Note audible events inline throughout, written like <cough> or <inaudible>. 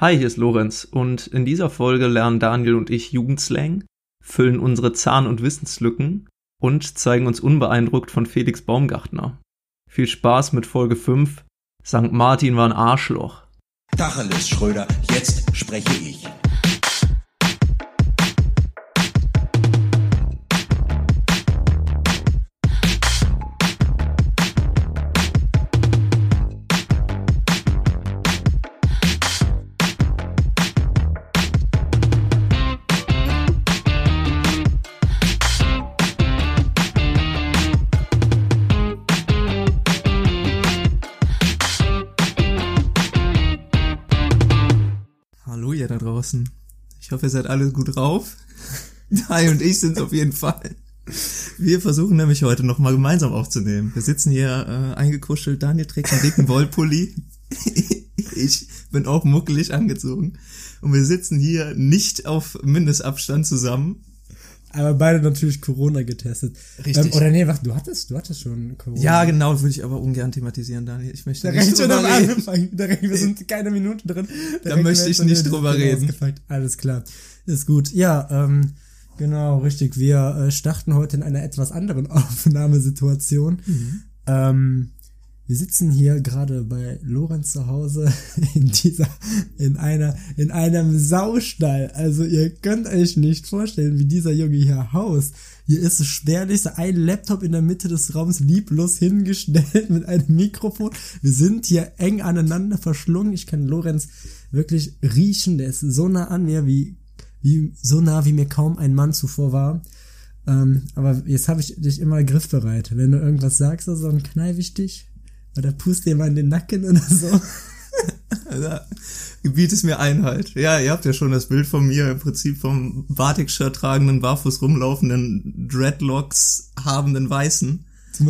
Hi, hier ist Lorenz und in dieser Folge lernen Daniel und ich Jugendslang, füllen unsere Zahn- und Wissenslücken und zeigen uns unbeeindruckt von Felix Baumgartner. Viel Spaß mit Folge 5. St. Martin war ein Arschloch. Tacheles, Schröder, jetzt spreche ich. Hoffe, ihr seid alle gut drauf. <laughs> Dai und ich sind auf jeden Fall. Wir versuchen nämlich heute nochmal gemeinsam aufzunehmen. Wir sitzen hier äh, eingekuschelt. Daniel trägt einen dicken Wollpulli. <laughs> ich bin auch muckelig angezogen. Und wir sitzen hier nicht auf Mindestabstand zusammen. Aber beide natürlich Corona getestet. Richtig. Ähm, oder nee, warte, du hattest, du hattest schon Corona. Ja, genau, würde ich aber ungern thematisieren, Daniel. Ich möchte Da nicht rennt schon am drüber reden. Anfang. Da wir <laughs> sind keine Minute drin. Da rennt möchte ich nicht drüber reden. Alles klar. Ist gut. Ja, ähm, genau, richtig. Wir äh, starten heute in einer etwas anderen <laughs> Aufnahmesituation. Mhm. Ähm, wir sitzen hier gerade bei Lorenz zu Hause <laughs> in dieser, in einer, in einem Saustall. Also ihr könnt euch nicht vorstellen, wie dieser Junge hier haust. Hier ist spärlich so ein Laptop in der Mitte des Raums lieblos hingestellt <laughs> mit einem Mikrofon. Wir sind hier eng aneinander verschlungen. Ich kann Lorenz wirklich riechen. Der ist so nah an mir, wie, wie, so nah, wie mir kaum ein Mann zuvor war. Ähm, aber jetzt habe ich dich immer griffbereit. Wenn du irgendwas sagst, also, dann kneif ich dich. Oder pust dir mal in den Nacken oder so. <laughs> Also, Gebiet ist mir Einhalt. Ja, ihr habt ja schon das Bild von mir im Prinzip vom Batik-Shirt tragenden, barfuß rumlaufenden, Dreadlocks habenden Weißen.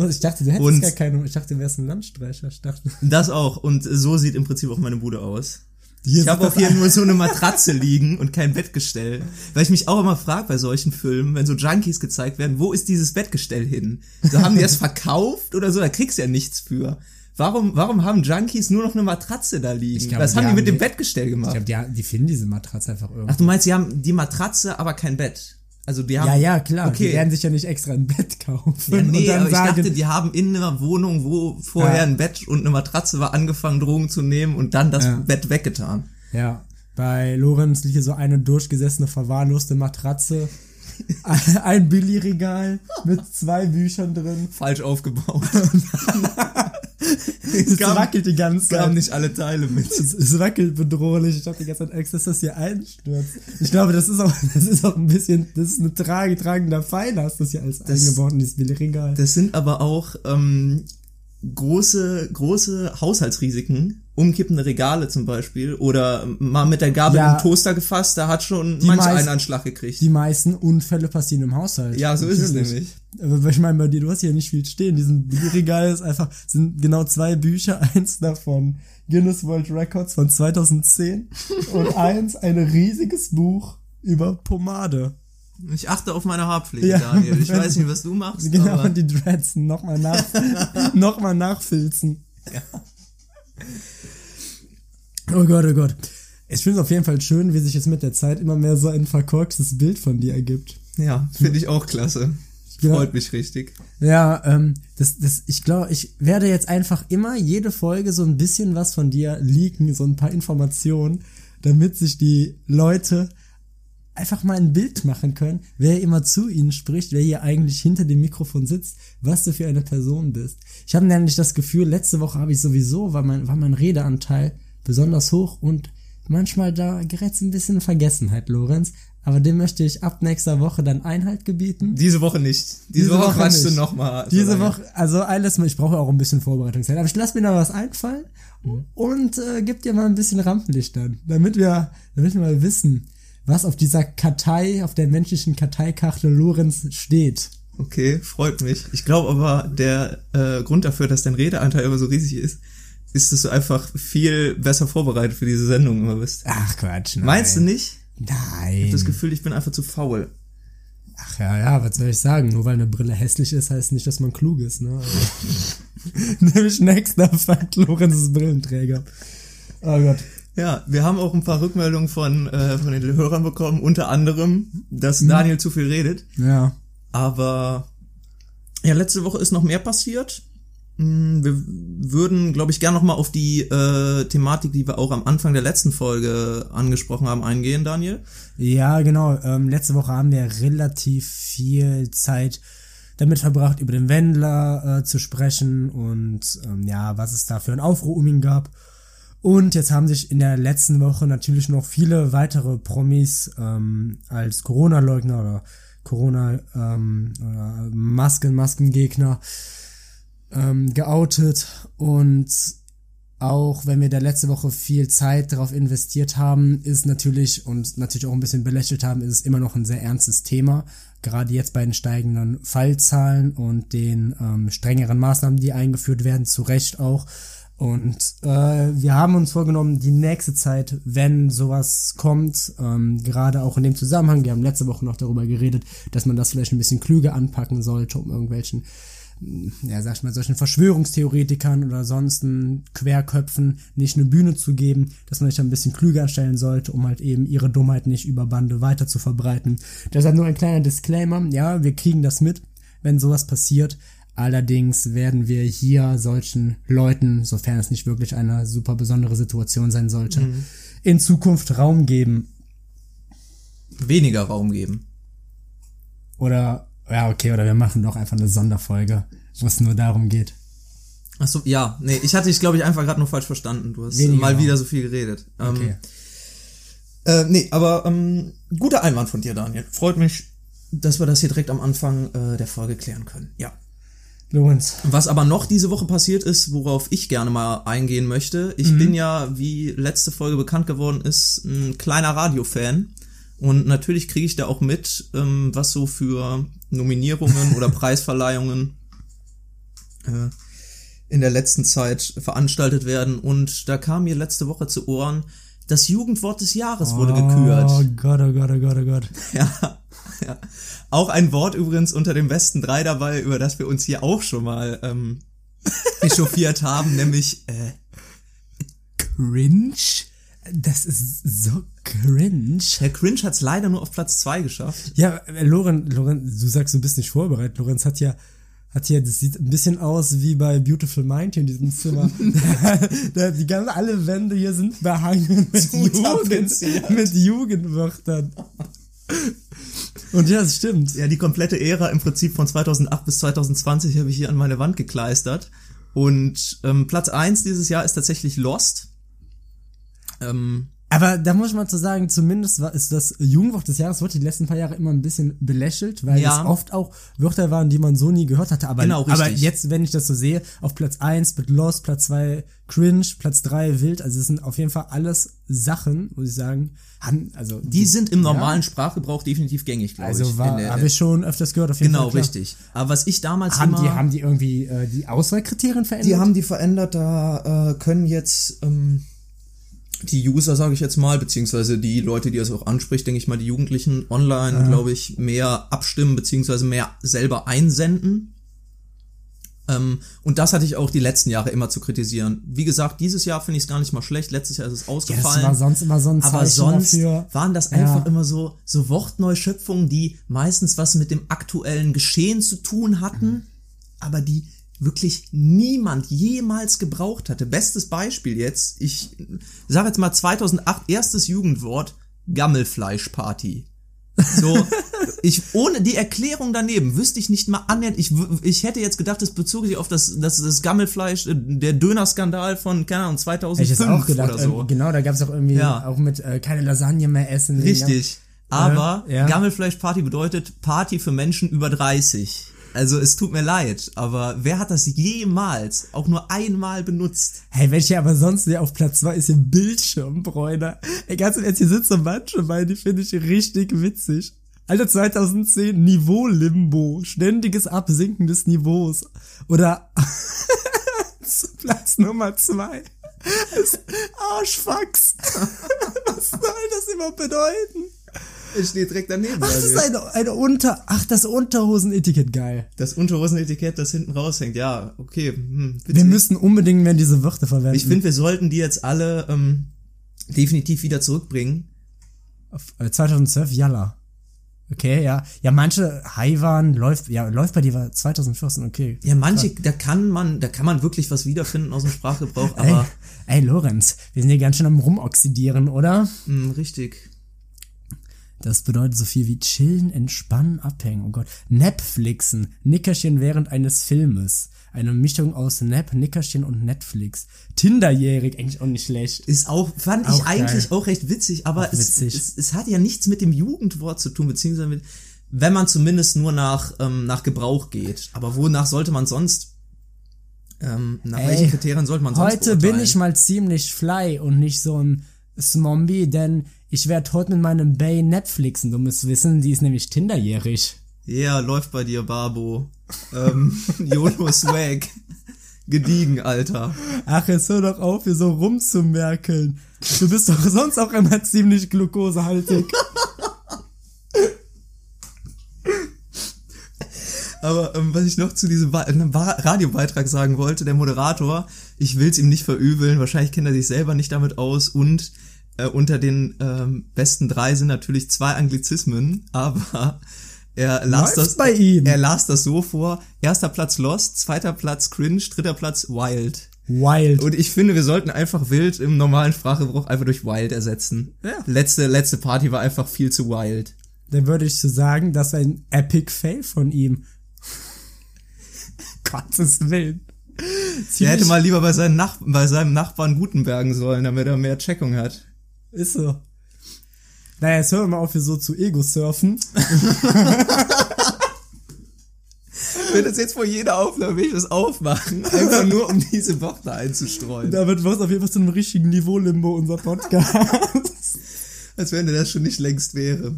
Ich dachte, du hättest Und- gar keine, ich dachte, du wärst ein Landstreicher. Ich dachte, Das auch. Und so sieht im Prinzip auch meine Bude aus. hier Ich habe auch hier nur so eine Matratze liegen und kein Bettgestell. Weil ich mich auch immer frage bei solchen Filmen, wenn so Junkies gezeigt werden, wo ist dieses Bettgestell hin? So haben die es verkauft oder so? Da kriegst du ja nichts für. Warum, warum haben Junkies nur noch eine Matratze da liegen? Ich Was die haben die mit dem Bettgestell Ich gemacht? glaube, die, die finden diese Matratze einfach irgendwo. Ach, du meinst, die haben die Matratze, aber kein Bett. Also die haben. ja, ja, klar. Okay. Die werden sich ja nicht extra ein Bett kaufen. Ja, nee, aber ich sagen, dachte, die haben in einer Wohnung, wo vorher Ja. ein Bett und eine Matratze war, angefangen, Drogen zu nehmen und dann das Ja. Bett weggetan. Ja, bei Lorenz liegt hier so eine durchgesessene, verwahrloste Matratze, <laughs> ein Billigregal mit zwei Büchern drin. Falsch aufgebaut. <laughs> <laughs> Es gab- wackelt die ganze Es gaben Zeit. nicht alle Teile mit. Es, es wackelt bedrohlich. Ich habe die ganze Zeit Angst, dass das hier einstürzt. Ich glaube, das ist auch, <laughs> das ist auch ein bisschen, das ist eine trage, tragender Pfeiler, hast du das hier alles eingebaut in dieses Billigregal. Das sind aber auch ähm, große, große Haushaltsrisiken. Umkippende Regale zum Beispiel. Oder mal mit der Gabel Ja. im Toaster gefasst, da hat schon manch meist- einer einen Schlag gekriegt. Die meisten Unfälle passieren im Haushalt. Ja, so ist es nämlich. Aber ich meine, bei dir, du hast hier nicht viel stehen. Diesem Regal ist einfach, sind genau zwei Bücher, <laughs> eins davon Guinness World Records von 2010 und <laughs> eins ein riesiges Buch über Pomade. Ich achte auf meine Haarpflege, Ja. Daniel. Ich <laughs> weiß nicht, was du machst, <laughs> Genau, aber und die Dreads nochmal nach, <laughs> noch mal nachfilzen. Oh Gott, oh Gott. Ich finde es auf jeden Fall schön, wie sich jetzt mit der Zeit immer mehr so ein verkorkstes Bild von dir ergibt. ja, finde ich auch klasse. Ja. Freut mich richtig. Ja, ähm, das, das, ich glaube, ich werde jetzt einfach immer jede Folge so ein bisschen was von dir leaken, so ein paar Informationen, damit sich die Leute einfach mal ein Bild machen können, wer immer zu ihnen spricht, wer hier eigentlich hinter dem Mikrofon sitzt, was du für eine Person bist. Ich habe nämlich das Gefühl, letzte Woche habe ich sowieso, war mein, war mein Redeanteil besonders hoch und manchmal da gerät ein bisschen in Vergessenheit, Lorenz. Aber dem möchte ich ab nächster Woche dann Einhalt gebieten. Diese Woche nicht. Diese, Diese Woche, Woche quatschst du nochmal. Diese Woche, also alles mal, ich brauche auch ein bisschen Vorbereitungszeit, aber ich lasse mir da was einfallen und äh, gib dir mal ein bisschen Rampenlicht dann, damit wir, damit wir mal wissen, was auf dieser Kartei, auf der menschlichen Karteikachtel Lorenz steht. Okay, freut mich. Ich glaube aber, der äh, Grund dafür, dass dein Redeanteil immer so riesig ist, ist, dass du einfach viel besser vorbereitet für diese Sendung immer bist. Ach Quatsch, nein. Meinst du nicht? Nein. Ich hab das Gefühl, ich bin einfach zu faul. Ach ja, ja, was soll ich sagen? Nur weil eine Brille hässlich ist, heißt nicht, dass man klug ist, ne? Also, <laughs> <laughs> Nämlich nächster Fakt, Lorenz ist Brillenträger. Oh Gott. Ja, wir haben auch ein paar Rückmeldungen von, äh, von den Hörern bekommen, unter anderem, dass Daniel zu viel redet. Ja. Aber ja, letzte Woche ist noch mehr passiert. Mm, Wir würden, glaube ich, gerne noch mal auf die äh, Thematik, die wir auch am Anfang der letzten Folge angesprochen haben, eingehen, Daniel. Ja, genau. Ähm, letzte Woche haben wir relativ viel Zeit damit verbracht, über den Wendler äh, zu sprechen und ähm, ja, was es da für einen Aufruhr um ihn gab. Und jetzt haben sich in der letzten Woche natürlich noch viele weitere Promis ähm, als Corona-Leugner oder Corona ähm, Masken, Maskengegner ähm, geoutet und auch wenn wir da letzte Woche viel Zeit darauf investiert haben, ist natürlich und natürlich auch ein bisschen belächelt haben, ist es immer noch ein sehr ernstes Thema. Gerade jetzt bei den steigenden Fallzahlen und den ähm, strengeren Maßnahmen, die eingeführt werden, zu Recht auch. Und äh, wir haben uns vorgenommen, die nächste Zeit, wenn sowas kommt, ähm, gerade auch in dem Zusammenhang, wir haben letzte Woche noch darüber geredet, dass man das vielleicht ein bisschen klüger anpacken sollte, um irgendwelchen ja, sag ich mal, solchen Verschwörungstheoretikern oder sonstigen Querköpfen nicht eine Bühne zu geben, dass man sich ein bisschen klüger anstellen sollte, um halt eben ihre Dummheit nicht über Bande weiter zu verbreiten. Deshalb nur ein kleiner Disclaimer, ja, wir kriegen das mit, wenn sowas passiert. Allerdings werden wir hier solchen Leuten, sofern es nicht wirklich eine super besondere Situation sein sollte, in Zukunft Raum geben. Weniger Raum geben. Oder, ja, okay, oder wir machen doch einfach eine Sonderfolge, wo es nur darum geht. Ach so, ja, nee, ich hatte dich, glaube ich, einfach gerade nur falsch verstanden. Du hast Weniger mal Raum. wieder so viel geredet. Ähm, Okay. Äh, nee, aber ähm, guter Einwand von dir, Daniel. Freut mich, dass wir das hier direkt am Anfang äh, der Folge klären können. Ja. Lorenz. Was aber noch diese Woche passiert ist, worauf ich gerne mal eingehen möchte. Ich bin ja, wie letzte Folge bekannt geworden ist, ein kleiner Radiofan. Und natürlich kriege ich da auch mit, ähm, was so für Nominierungen oder <laughs> Preisverleihungen äh, in der letzten Zeit veranstaltet werden. Und da kam mir letzte Woche zu Ohren, das Jugendwort des Jahres wurde gekürt. Oh Gott, oh Gott, oh Gott, oh Gott. <laughs> Ja, ja. Auch ein Wort übrigens unter den besten drei dabei, über das wir uns hier auch schon mal ähm, <laughs> echauffiert haben, nämlich äh, Cringe. Das ist so cringe. Herr Cringe hat es leider nur auf Platz zwei geschafft. Ja, äh, Lorenz, Lorenz, du sagst, du bist nicht vorbereitet. Lorenz hat ja, hat hier, das sieht ein bisschen aus wie bei Beautiful Mind hier in diesem Zimmer. <laughs> <laughs> da, die ganzen, alle Wände hier sind behangen mit, Jugend, mit Jugendwörtern. Und ja, es stimmt. Ja, die komplette Ära im Prinzip von 2008 bis 2020 habe ich hier an meine Wand gekleistert. Und ähm, Platz eins dieses Jahr ist tatsächlich Lost. Ähm, Aber da muss ich mal zu sagen, zumindest war, ist das Jugendwort des Jahres, wurde die letzten paar Jahre immer ein bisschen belächelt, weil Ja. es oft auch Wörter waren, die man so nie gehört hatte. Aber, Genau, aber jetzt, wenn ich das so sehe, auf Platz eins mit Lost, Platz zwei Cringe, Platz drei Wild, also es sind auf jeden Fall alles Sachen, muss ich sagen, haben, also die sind im normalen Sprachgebrauch definitiv gängig, glaube ich. also in war, der- habe ich schon öfters gehört, auf jeden Genau, Fall. klar. richtig. Aber was ich damals Haben immer... die, haben die irgendwie äh, die Auswahlkriterien verändert? Die haben die verändert, da äh, können jetzt ähm, die User, sage ich jetzt mal, beziehungsweise die Leute, die es auch anspricht, denke ich mal, die Jugendlichen online, glaube ich, mehr abstimmen, beziehungsweise mehr selber einsenden. Ähm, und das hatte ich auch die letzten Jahre immer zu kritisieren. Wie gesagt, dieses Jahr finde ich es gar nicht mal schlecht. Letztes Jahr ist es ja, ausgefallen. das war sonst immer so ein aber Zeichen sonst dafür. waren das Ja. einfach immer so, so Wortneuschöpfungen, die meistens was mit dem aktuellen Geschehen zu tun hatten, aber die wirklich niemand jemals gebraucht hatte. Bestes Beispiel jetzt, ich sage jetzt mal 2008 erstes Jugendwort, Gammelfleischparty. So, <laughs> ich, ohne die Erklärung daneben wüsste ich nicht mal annähernd, ich, ich hätte jetzt gedacht, das bezog sich auf das, das, das Gammelfleisch, äh, der Dönerskandal von, keine Ahnung, Hätte 2005 ich jetzt auch gedacht. oder so. ähm, Genau, da gab es auch irgendwie Ja. auch mit äh, keine Lasagne mehr essen. Richtig. Aber Ja. Gammelfleischparty bedeutet Party für Menschen über 30. Also es tut mir leid, aber wer hat das jemals auch nur einmal benutzt? Hey, welche aber sonst hier auf Platz zwei ist hier Bildschirmbräuner. Ey, ganz im Ernst, hier sind so manche bei, die finde ich richtig witzig. Alter, 2010, Niveau-Limbo. Ständiges Absinken des Niveaus. Oder <laughs> Platz Nummer zwei ist Arschfax. <laughs> Was soll das immer bedeuten? Es steht direkt daneben. Ach, das ist eine, eine Unter... Ach, das Unterhosenetikett, geil. das Unterhosenetikett, das hinten raushängt. Ja, okay. Hm, Wir müssen unbedingt mehr diese Wörter verwenden. ich finde, wir sollten die jetzt alle ähm, definitiv wieder zurückbringen. Auf, äh, 2012 Yalla. Okay, ja. Ja, manche Haiwan läuft, ja, läuft bei dir war 2014, okay. Ja, manche, da kann man, da kann man wirklich was wiederfinden aus dem Sprachgebrauch, Ey, aber ey, Lorenz, wir sind hier ganz schön am Rumoxidieren, oder? mh, richtig. Das bedeutet so viel wie chillen, entspannen, abhängen. Oh Gott. Netflixen. Nickerchen während eines Filmes. Eine Mischung aus Nap, Nickerchen und Netflix. Tinderjährig, eigentlich auch nicht schlecht. Ist auch, fand Auch ich eigentlich geil. auch recht witzig, aber Auch es, witzig. Es, es hat ja nichts mit dem Jugendwort zu tun, beziehungsweise mit, wenn man zumindest nur nach, ähm, nach Gebrauch geht. Aber wonach sollte man sonst, ähm, nach Ey, welchen Kriterien sollte man sonst Heute bin ich mal ziemlich fly und nicht so ein Smombie, denn ich werde heute mit meinem Bay Netflixen. Du musst wissen, die ist nämlich Tinderjährig. Ja, läuft bei dir, Babo. ähm, <laughs> YOLO Swag. Gediegen, Alter. Ach, jetzt hör doch auf, hier so rumzumerkeln. Du bist doch sonst auch immer ziemlich glukosehaltig. Aber ähm, was ich noch zu diesem Ba- Radiobeitrag sagen wollte, der Moderator, ich will's ihm nicht verübeln, wahrscheinlich kennt er sich selber nicht damit aus und äh, unter den ähm, besten drei sind natürlich zwei Anglizismen, <laughs> aber er las das bei ihm? er las das so vor, erster Platz Lost, zweiter Platz Cringe, dritter Platz Wild. Wild. Und ich finde, wir sollten einfach wild im normalen Sprachgebrauch einfach durch wild ersetzen. Ja. Letzte, letzte Party war einfach viel zu wild. Dann würde ich so sagen, das ist ein Epic Fail von ihm. <laughs> Gottes Willen. Er hätte mal lieber bei, seinen Nach bei seinem Nachbarn Gutenbergen sollen, damit er mehr Checkung hat. Ist so. Naja, jetzt hören wir mal auf, hier so zu Ego-Surfen. <laughs> Wenn das jetzt vor jeder Aufnahme will ich das aufmachen, einfach nur um diese Worte einzustreuen. Damit wird es auf jeden Fall zu einem richtigen Niveau-Limbo, unser Podcast. Als wenn das schon nicht längst wäre.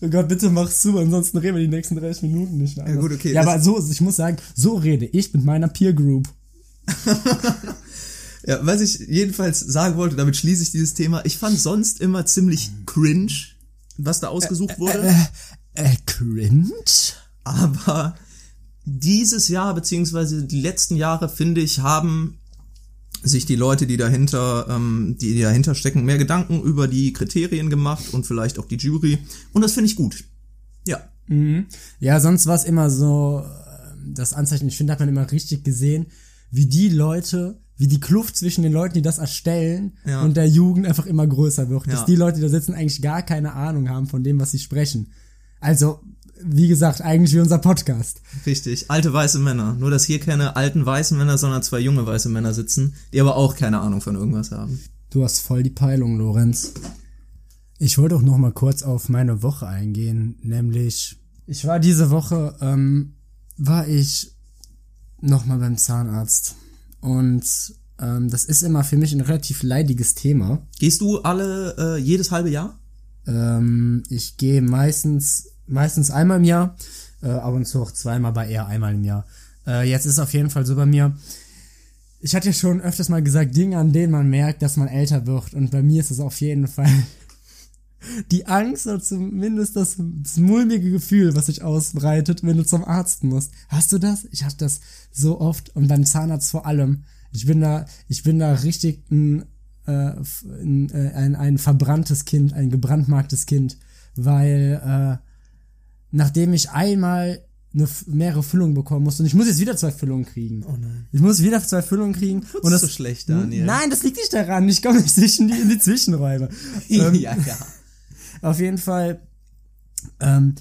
Oh Gott, bitte mach's zu, ansonsten reden wir die nächsten 30 Minuten nicht mehr. Ja, gut, okay, Ja, aber so, ich muss sagen, so rede ich mit meiner Peer Group. <laughs> Ja, was ich jedenfalls sagen wollte, damit schließe ich dieses Thema. Ich fand sonst immer ziemlich cringe, was da ausgesucht wurde. Äh, äh, cringe? Aber dieses Jahr, beziehungsweise die letzten Jahre, finde ich, haben sich die Leute, die dahinter, ähm, die dahinter stecken, mehr Gedanken über die Kriterien gemacht und vielleicht auch die Jury. Und das finde ich gut. Ja. Ja, sonst war es immer so, ähm, das Anzeichen, ich finde, hat man immer richtig gesehen, wie die Leute, wie die Kluft zwischen den Leuten, die das erstellen Ja. und der Jugend einfach immer größer wird. Ja. Dass die Leute, die da sitzen, eigentlich gar keine Ahnung haben von dem, was sie sprechen. Also, wie gesagt, eigentlich wie unser Podcast. Richtig. Alte weiße Männer. Nur, dass hier keine alten weißen Männer, sondern zwei junge weiße Männer sitzen, die aber auch keine Ahnung von irgendwas haben. Du hast voll die Peilung, Lorenz. Ich wollte auch noch mal kurz auf meine Woche eingehen, nämlich ich war diese Woche ähm, war ich noch mal beim Zahnarzt und ähm, das ist immer für mich ein relativ leidiges Thema. Gehst du alle, äh, jedes halbe Jahr? Ähm, ich gehe meistens meistens einmal im Jahr, äh, ab und zu auch zweimal, aber eher einmal im Jahr. Äh, jetzt ist auf jeden Fall so bei mir. Ich hatte ja schon öfters mal gesagt, Dinge, an denen man merkt, dass man älter wird. Und bei mir ist es auf jeden Fall die Angst oder zumindest das, das mulmige Gefühl, was sich ausbreitet, wenn du zum Arzt musst. Hast du das? Ich hatte das so oft und beim Zahnarzt vor allem. Ich bin da, ich bin da richtig ein, äh, ein, äh, ein, ein verbranntes Kind, ein gebrandmarktes Kind, weil äh, nachdem ich einmal eine, mehrere Füllungen bekommen musste und ich muss jetzt wieder zwei Füllungen kriegen. Oh nein. Ich muss wieder zwei Füllungen kriegen. und das so schlecht, Daniel. Nein, das liegt nicht daran. Ich komme nicht zwischen die, in die Zwischenräume. <laughs> ähm, ja, ja. Auf jeden Fall ähm,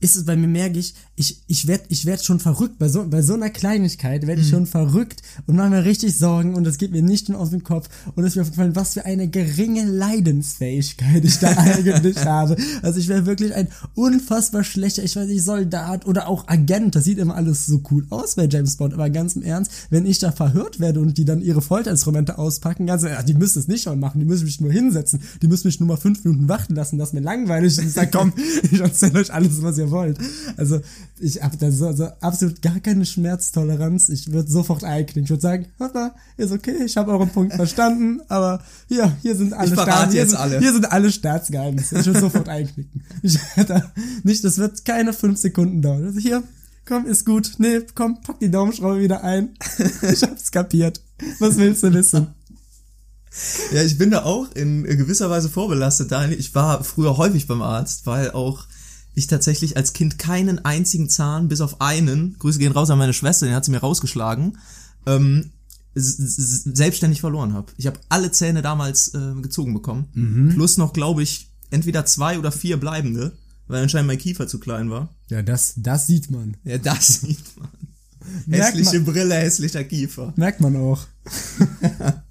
ist es bei mir, merke ich, ich, ich werde ich werd schon verrückt. Bei so, bei so einer Kleinigkeit werde Mhm. ich schon verrückt und mache mir richtig Sorgen und das geht mir nicht aus dem Kopf. Und es ist mir aufgefallen, was für eine geringe Leidensfähigkeit ich da <laughs> eigentlich habe. Also ich wäre wirklich ein unfassbar schlechter, ich weiß nicht, Soldat oder auch Agent. Das sieht immer alles so cool aus bei James Bond. Aber ganz im Ernst, wenn ich da verhört werde und die dann ihre Folterinstrumente auspacken, ganz, ja, die müssen es nicht schon machen, die müssen mich nur hinsetzen, die müssen mich nur mal fünf Minuten warten lassen, dass mir langweilig ist. Ich sag, komm, <laughs> ich erzähle euch alles, was ihr wollt. Also ich habe da so, so absolut gar keine Schmerztoleranz. Ich würde sofort einknicken. Ich würde sagen, Papa, ist okay, ich habe euren Punkt verstanden, aber hier, hier sind alle Ich verrate Staats- hier jetzt sind, alle. Hier sind alle Staatsgeheimnisse. Ich würde sofort einknicken. Ich hätte nicht, das wird keine fünf Sekunden dauern. Also hier, komm, ist gut. Nee, komm, pack die Daumenschraube wieder ein. Ich hab's kapiert. Was willst du wissen? Ja, ich bin da auch in gewisser Weise vorbelastet, Daniel. Ich war früher häufig beim Arzt, weil auch ich tatsächlich als Kind keinen einzigen Zahn, bis auf einen, Grüße gehen raus an meine Schwester, den hat sie mir rausgeschlagen, ähm, selbstständig verloren habe. Ich habe alle Zähne damals äh, gezogen bekommen. Plus noch, glaube ich, entweder zwei oder vier bleibende, weil anscheinend mein Kiefer zu klein war. Ja, das, das sieht man. Ja, das sieht man. Hässliche man- Brille, hässlicher Kiefer. Merkt man auch. <laughs>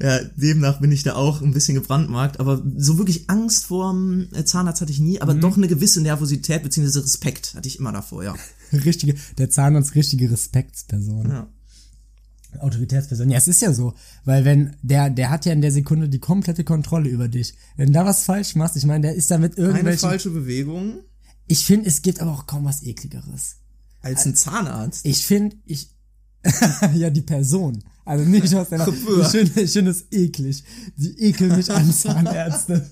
Ja, demnach bin ich da auch ein bisschen gebrandmarkt, aber so wirklich Angst vorm äh, Zahnarzt hatte ich nie, Mhm. aber doch eine gewisse Nervosität bzw. Respekt hatte ich immer davor, ja. <laughs> Richtige, der Zahnarzt richtige Respektsperson. ja. Autoritätsperson. Ja, es ist ja so, weil wenn der, der hat ja in der Sekunde die komplette Kontrolle über dich. Wenn da was falsch machst, ich meine, der ist damit Eine irgendwelche. falsche Bewegung Ich finde, es gibt aber auch kaum was ekligeres. als ein Zahnarzt. Ich finde, ich <laughs> ja die Person, also nicht aus der. Chauffeur. Ich finde, ich finde es eklig. Die ekeln mich an <laughs> Zahnärzte.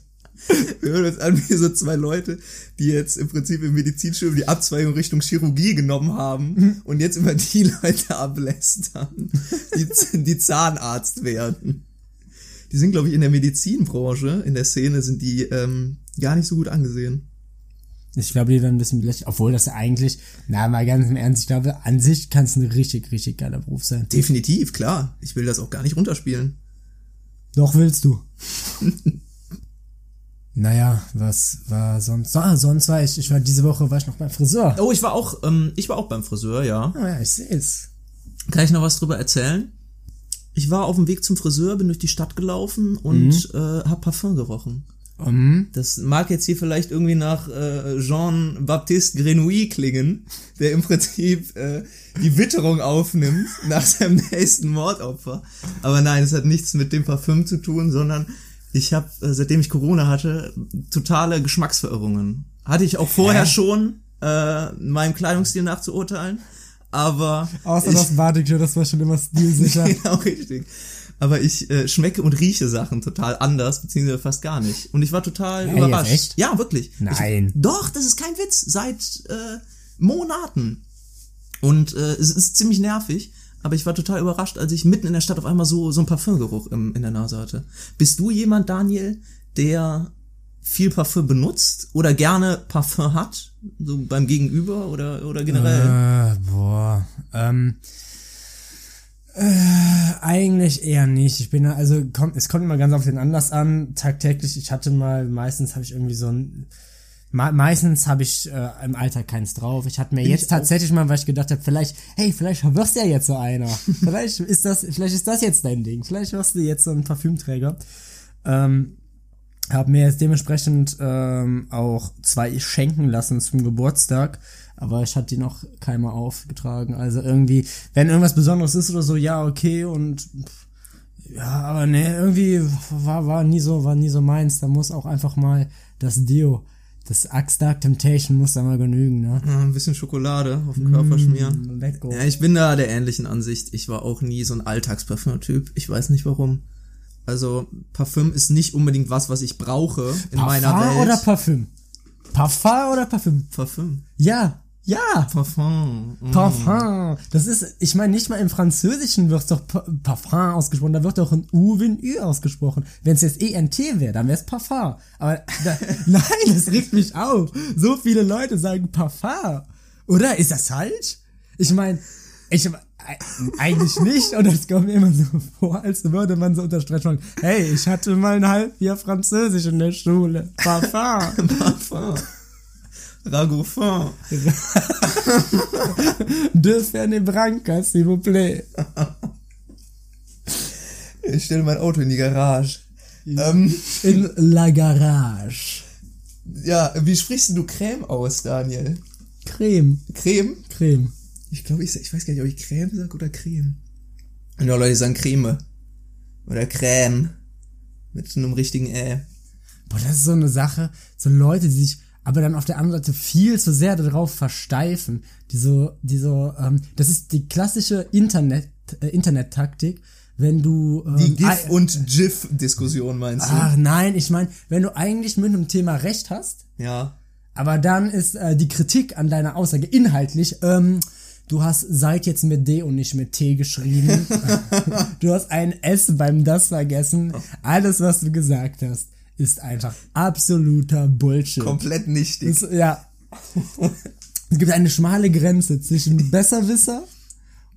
Wir hören uns an wie so zwei Leute, die jetzt im Prinzip im Medizinstudium die Abzweigung Richtung Chirurgie genommen haben Mhm. und jetzt über die Leute ablästern, die, die Zahnarzt werden. Die sind, glaube ich, in der Medizinbranche, in der Szene sind die ähm, gar nicht so gut angesehen. Ich glaube, die werden ein bisschen belächelt, obwohl das eigentlich, na mal ganz im Ernst, ich glaube, an sich kann es ein richtig, richtig geiler Beruf sein. Definitiv, klar. Ich will das auch gar nicht runterspielen. Doch willst du. <laughs> naja, was war sonst? Ah, sonst war ich, ich war diese Woche, war ich noch beim Friseur. Oh, ich war auch, ähm, ich war auch beim Friseur, ja. Ah ja, ich seh's. Kann ich noch was drüber erzählen? Ich war auf dem Weg zum Friseur, bin durch die Stadt gelaufen und äh, hab Parfum gerochen. Um, Das mag jetzt hier vielleicht irgendwie nach äh, Jean-Baptiste Grenouille klingen, der im Prinzip äh, die Witterung aufnimmt <laughs> nach seinem nächsten Mordopfer. Aber nein, es hat nichts mit dem Parfüm zu tun, sondern ich habe, äh, seitdem ich Corona hatte, totale Geschmacksverirrungen. Hatte ich auch vorher Hä? schon, äh, meinem Kleidungsstil nachzuurteilen. Aber außer ich, das Batik, das war schon immer stilsicher. <laughs> genau richtig. Aber ich äh, schmecke und rieche Sachen total anders, beziehungsweise fast gar nicht. Und ich war total Hey, überrascht. Ja, wirklich. Nein. Ich, doch, das ist kein Witz. Seit äh, Monaten. Und äh, es ist ziemlich nervig. Aber ich war total überrascht, als ich mitten in der Stadt auf einmal so so ein Parfümgeruch im, in der Nase hatte. Bist du jemand, Daniel, der viel Parfüm benutzt oder gerne Parfüm hat, so beim Gegenüber oder oder generell? Äh, boah, ähm, äh, eigentlich eher nicht. Ich bin also kommt, es kommt immer ganz auf den Anlass an. Tagtäglich, ich hatte mal, meistens habe ich irgendwie so ein, me meistens habe ich äh, im Alltag keins drauf. Ich hatte mir Bin jetzt ich auch. tatsächlich mal, weil ich gedacht habe, vielleicht, hey, vielleicht wirst du ja jetzt so einer. <laughs> vielleicht ist das, vielleicht ist das jetzt dein Ding. Vielleicht wirst du jetzt so ein Parfümträger. Ähm, habe mir jetzt dementsprechend ähm, auch zwei schenken lassen zum Geburtstag, aber ich hatte die noch keiner aufgetragen. Also irgendwie, wenn irgendwas Besonderes ist oder so, ja, okay und ja, aber nee, irgendwie war, war nie so, war nie so meins. Da muss auch einfach mal das Deo, das Axe Dark Temptation muss da mal genügen, ne? Ja, ein bisschen Schokolade auf den Körper schmieren. Let go. Ja, ich bin da der ähnlichen Ansicht. Ich war auch nie so ein Alltagsparfüm-Typ. Ich weiß nicht warum. Also Parfüm ist nicht unbedingt was, was ich brauche in meiner Parfum Welt. oder Parfüm? Parfum oder Parfüm? Parfüm. Ja, ja. Parfum. Mm. Parfum. Das ist, ich meine, nicht mal im Französischen wird doch Pa- Parfum ausgesprochen, da wird doch ein U wie ein Ü ausgesprochen. Wenn es jetzt ENT wäre, dann wäre es Parfum. Aber da, <laughs> nein, das regt mich auf. So viele Leute sagen Parfum. Oder? Ist das falsch? Ich meine, ich äh, eigentlich nicht und es kommt mir immer so vor, als würde man so unterstreichen, hey, ich hatte mal ein Halbjahr Französisch in der Schule. Parfum. <laughs> Parfum. Ragoufin. De Ferne Branca, s'il vous plaît. Ich stelle mein Auto in die Garage. Ähm, In la Garage. ja, wie sprichst du Creme aus, Daniel? Creme. Creme? Creme. Ich glaube, ich, ich weiß gar nicht, ob ich Creme sag oder Creme. Ja, Leute sagen Creme. Oder Creme. Mit einem richtigen Ä. Boah, das ist so eine Sache. So Leute, die sich aber dann auf der anderen Seite viel zu sehr darauf versteifen. Die so, die so, ähm, das ist die klassische Internet, äh, Internet-Taktik, wenn du. Ähm, Die GIF- und GIF-Diskussion meinst du? Ach nein, ich meine, wenn du eigentlich mit einem Thema recht hast, Ja. aber dann ist äh, die Kritik an deiner Aussage inhaltlich, ähm, Du hast seid jetzt mit D und nicht mit T geschrieben. <laughs> du hast ein S beim das vergessen. Alles, was du gesagt hast, ist einfach absoluter Bullshit. Komplett nichtig. Es, ja. <laughs> es gibt eine schmale Grenze zwischen Besserwisser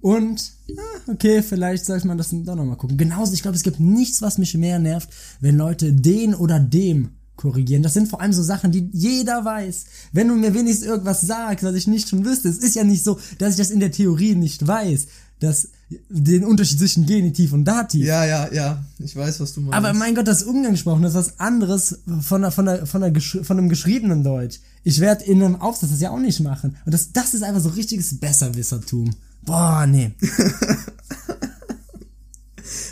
und, ah, okay, vielleicht sollte man das doch nochmal gucken. Genauso, ich glaube, es gibt nichts, was mich mehr nervt, wenn Leute den oder dem korrigieren. Das sind vor allem so Sachen, die jeder weiß. Wenn du mir wenigstens irgendwas sagst, was ich nicht schon wüsste, es ist ja nicht so, dass ich das in der Theorie nicht weiß, dass den Unterschied zwischen Genitiv und Dativ. Ja, ja, ja. Ich weiß, was du meinst. Aber mein Gott, das das ist was anderes von, der, von, der, von, der, von einem geschriebenen Deutsch. Ich werde in einem Aufsatz das ja auch nicht machen. Und das, das ist einfach so richtiges Besserwissertum. Boah, nee. <laughs>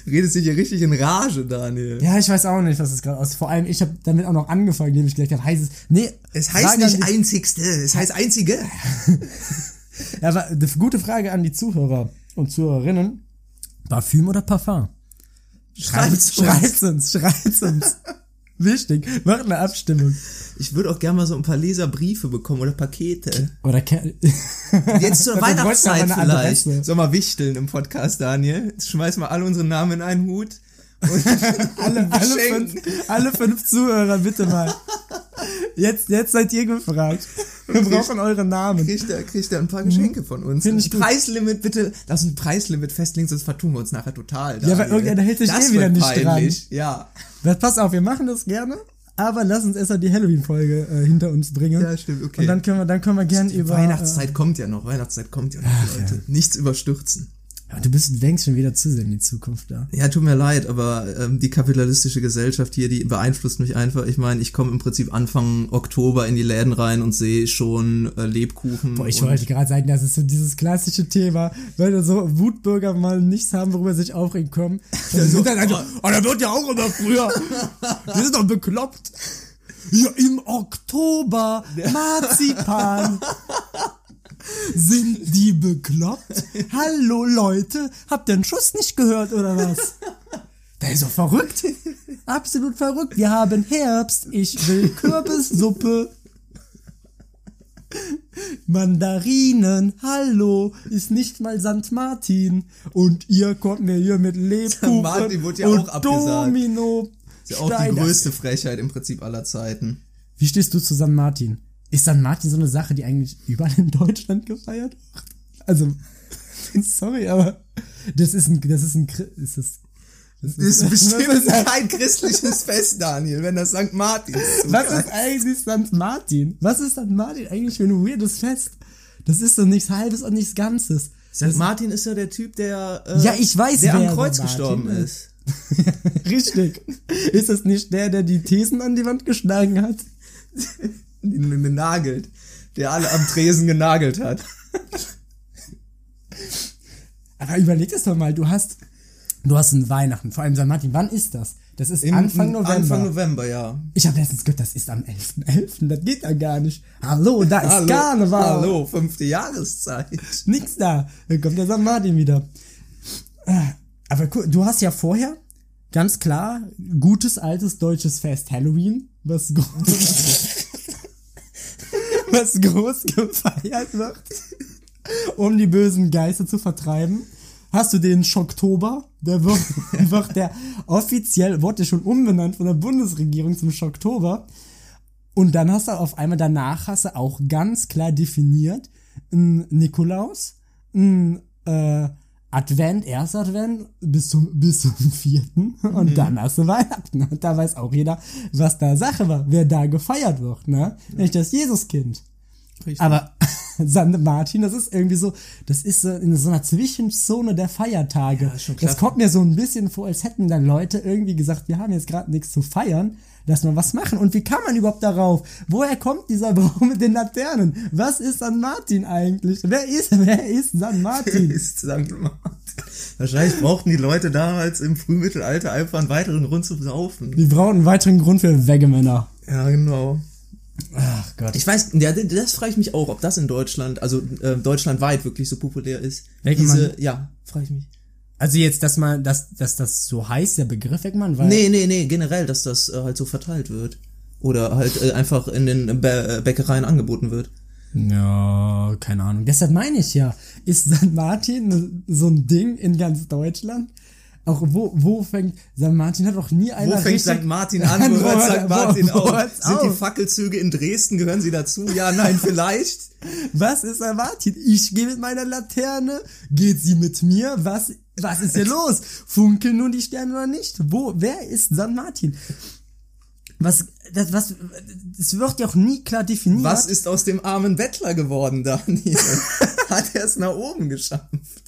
Redest dich hier richtig in Rage, Daniel. Ja, ich weiß auch nicht, was es gerade aus. Vor allem, ich habe damit auch noch angefangen, indem ich gesagt habe, heißt es. Nee, Es heißt nicht einzigste, es heißt einzige. <laughs> Ja, aber eine gute Frage an die Zuhörer und Zuhörerinnen. Parfüm oder Parfum? Schreibt's uns. Schreibt's uns, schreibt's uns. <laughs> Wichtig, macht eine Abstimmung. Ich würde auch gerne mal so ein paar Leserbriefe bekommen oder Pakete. Oder Ke <laughs> Jetzt zur <laughs> Weihnachtszeit vielleicht. Sollen wir wichteln im Podcast, Daniel? Jetzt schmeißen wir alle unsere Namen in einen Hut. Alle, <laughs> alle, fünf, alle fünf Zuhörer, bitte mal. Jetzt, jetzt seid ihr gefragt. Wir brauchen eure Namen. Kriegt er, kriegt er ein paar Geschenke von uns. Find ich. Preislimit, bitte. Lass uns ein Preislimit festlegen, sonst vertun wir uns nachher total. Ja, weil irgendeiner hält sich das eh wieder nicht peinlich. Ja. Das, pass auf, wir machen das gerne. Aber lass uns erst mal die Halloween-Folge äh, hinter uns bringen. Ja, stimmt, okay. Und dann können wir, dann können wir gern über. Weihnachtszeit kommt ja noch. Weihnachtszeit kommt ja noch, Leute. Nichts überstürzen. Äh, du bist, denkst schon wieder zu sehr in die Zukunft da. Ja, tut mir leid, aber ähm, die kapitalistische Gesellschaft hier, die beeinflusst mich einfach. Ich meine, ich komme im Prinzip Anfang Oktober in die Läden rein und sehe schon äh, Lebkuchen. Boah, ich wollte gerade sagen, das ist so dieses klassische Thema, weil da so Wutbürger mal nichts haben, worüber sie sich aufregen können. <laughs> Und so, dann einfach, oh, da wird ja auch immer früher. Die sind doch bekloppt. Ja, im Oktober, Marzipan. <laughs> Sind die bekloppt? Hallo Leute, habt ihr den Schuss nicht gehört oder was? Der ist doch verrückt. Absolut verrückt. Wir haben Herbst. Ich will Kürbissuppe. Mandarinen, hallo, ist nicht mal St. Martin. Und ihr kommt mir hier mit Lebkuchen Martin wurde ja und auch abgesagt. Domino. ist ja auch die Steiner. größte Frechheit im Prinzip aller Zeiten. Wie stehst du zu St. Martin? Ist St. Martin so eine Sache, die eigentlich überall in Deutschland gefeiert wird? Also, <laughs> sorry, aber das ist ein, das ist ein, ist das, das Ist <laughs> bestimmt was ist, kein christliches Fest, Daniel, wenn das St. Martin ist. was ist eigentlich St. Martin? Was ist St. Martin eigentlich für ein weirdes Fest? Das ist doch nichts Halbes und nichts Ganzes. St. Martin ist ja der Typ, der, äh, Ja, ich weiß, der am Kreuz gestorben ist. ist. <laughs> Richtig. Ist das nicht der, der die Thesen an die Wand geschlagen hat? Genagelt. Der alle am Tresen genagelt hat. Aber überleg das doch mal, du hast, du hast ein Weihnachten, vor allem St. Martin. Wann ist das? Das ist Im- Anfang November. Anfang November, ja. Ich habe letztens gehört, das ist am 11.11. Das geht ja gar nicht. Hallo, da ist Karneval. Hallo, fünfte Jahreszeit. Nix da. Dann kommt der St. Martin wieder. Aber du hast ja vorher ganz klar gutes altes deutsches Fest Halloween, was <laughs> groß, was groß gefeiert wird, um die bösen Geister zu vertreiben. Hast du den Schocktober? Der wird, <laughs> wird der offiziell, wurde schon umbenannt von der Bundesregierung zum Schocktober. Und dann hast du auf einmal danach hast du auch ganz klar definiert, ein Nikolaus, ein äh, Advent, erster Advent bis zum, bis zum <laughs> vierten und dann hast du Weihnachten. Und da weiß auch jeder, was da Sache war, wer da gefeiert wird, ne? Nicht das Jesuskind. Richtig. Aber <laughs> St. Martin, das ist irgendwie so, das ist so in so einer Zwischenzone der Feiertage. Ja, das kommt mir so ein bisschen vor, als hätten dann Leute irgendwie gesagt, wir haben jetzt gerade nichts zu feiern, lass mal was machen. Und wie kann man überhaupt darauf? Woher kommt dieser <laughs> Baum mit den Laternen? Was ist St. Martin eigentlich? Wer ist, <laughs> wer ist St. Martin? ist St. Martin. Wahrscheinlich brauchten die Leute damals im Frühmittelalter einfach einen weiteren Grund zum Saufen. Die brauchen einen weiteren Grund für Wegemänner. Ja, genau. Ach Gott. Ich weiß, ja, das frage ich mich auch, ob das in Deutschland, also äh, deutschlandweit wirklich so populär ist. Wegmann. Diese, ja, frage ich mich. Also jetzt, dass man, dass, dass das so heißt, der Begriff Wegmann, weil. Nee, nee, nee, generell, dass das äh, halt so verteilt wird. Oder halt äh, einfach in den Bä Bäckereien angeboten wird. Ja, keine Ahnung. Deshalb meine ich ja, ist St. Martin so ein Ding in ganz Deutschland? Auch wo, wo fängt St. Martin hat auch nie einer Wo fängt St. Martin an? Wo hört St. Martin wo auf? Sind die? Fackelzüge in Dresden, gehören sie dazu? Ja, nein, vielleicht. Was ist St. Martin? Ich gehe mit meiner Laterne, geht sie mit mir? Was, was ist hier los? Funkeln nun die Sterne oder nicht? Wo, wer ist St. Martin? Was, das, was, es wird ja auch nie klar definiert. Was ist aus dem armen Bettler geworden, Daniel? <laughs> Hat er es nach oben geschafft?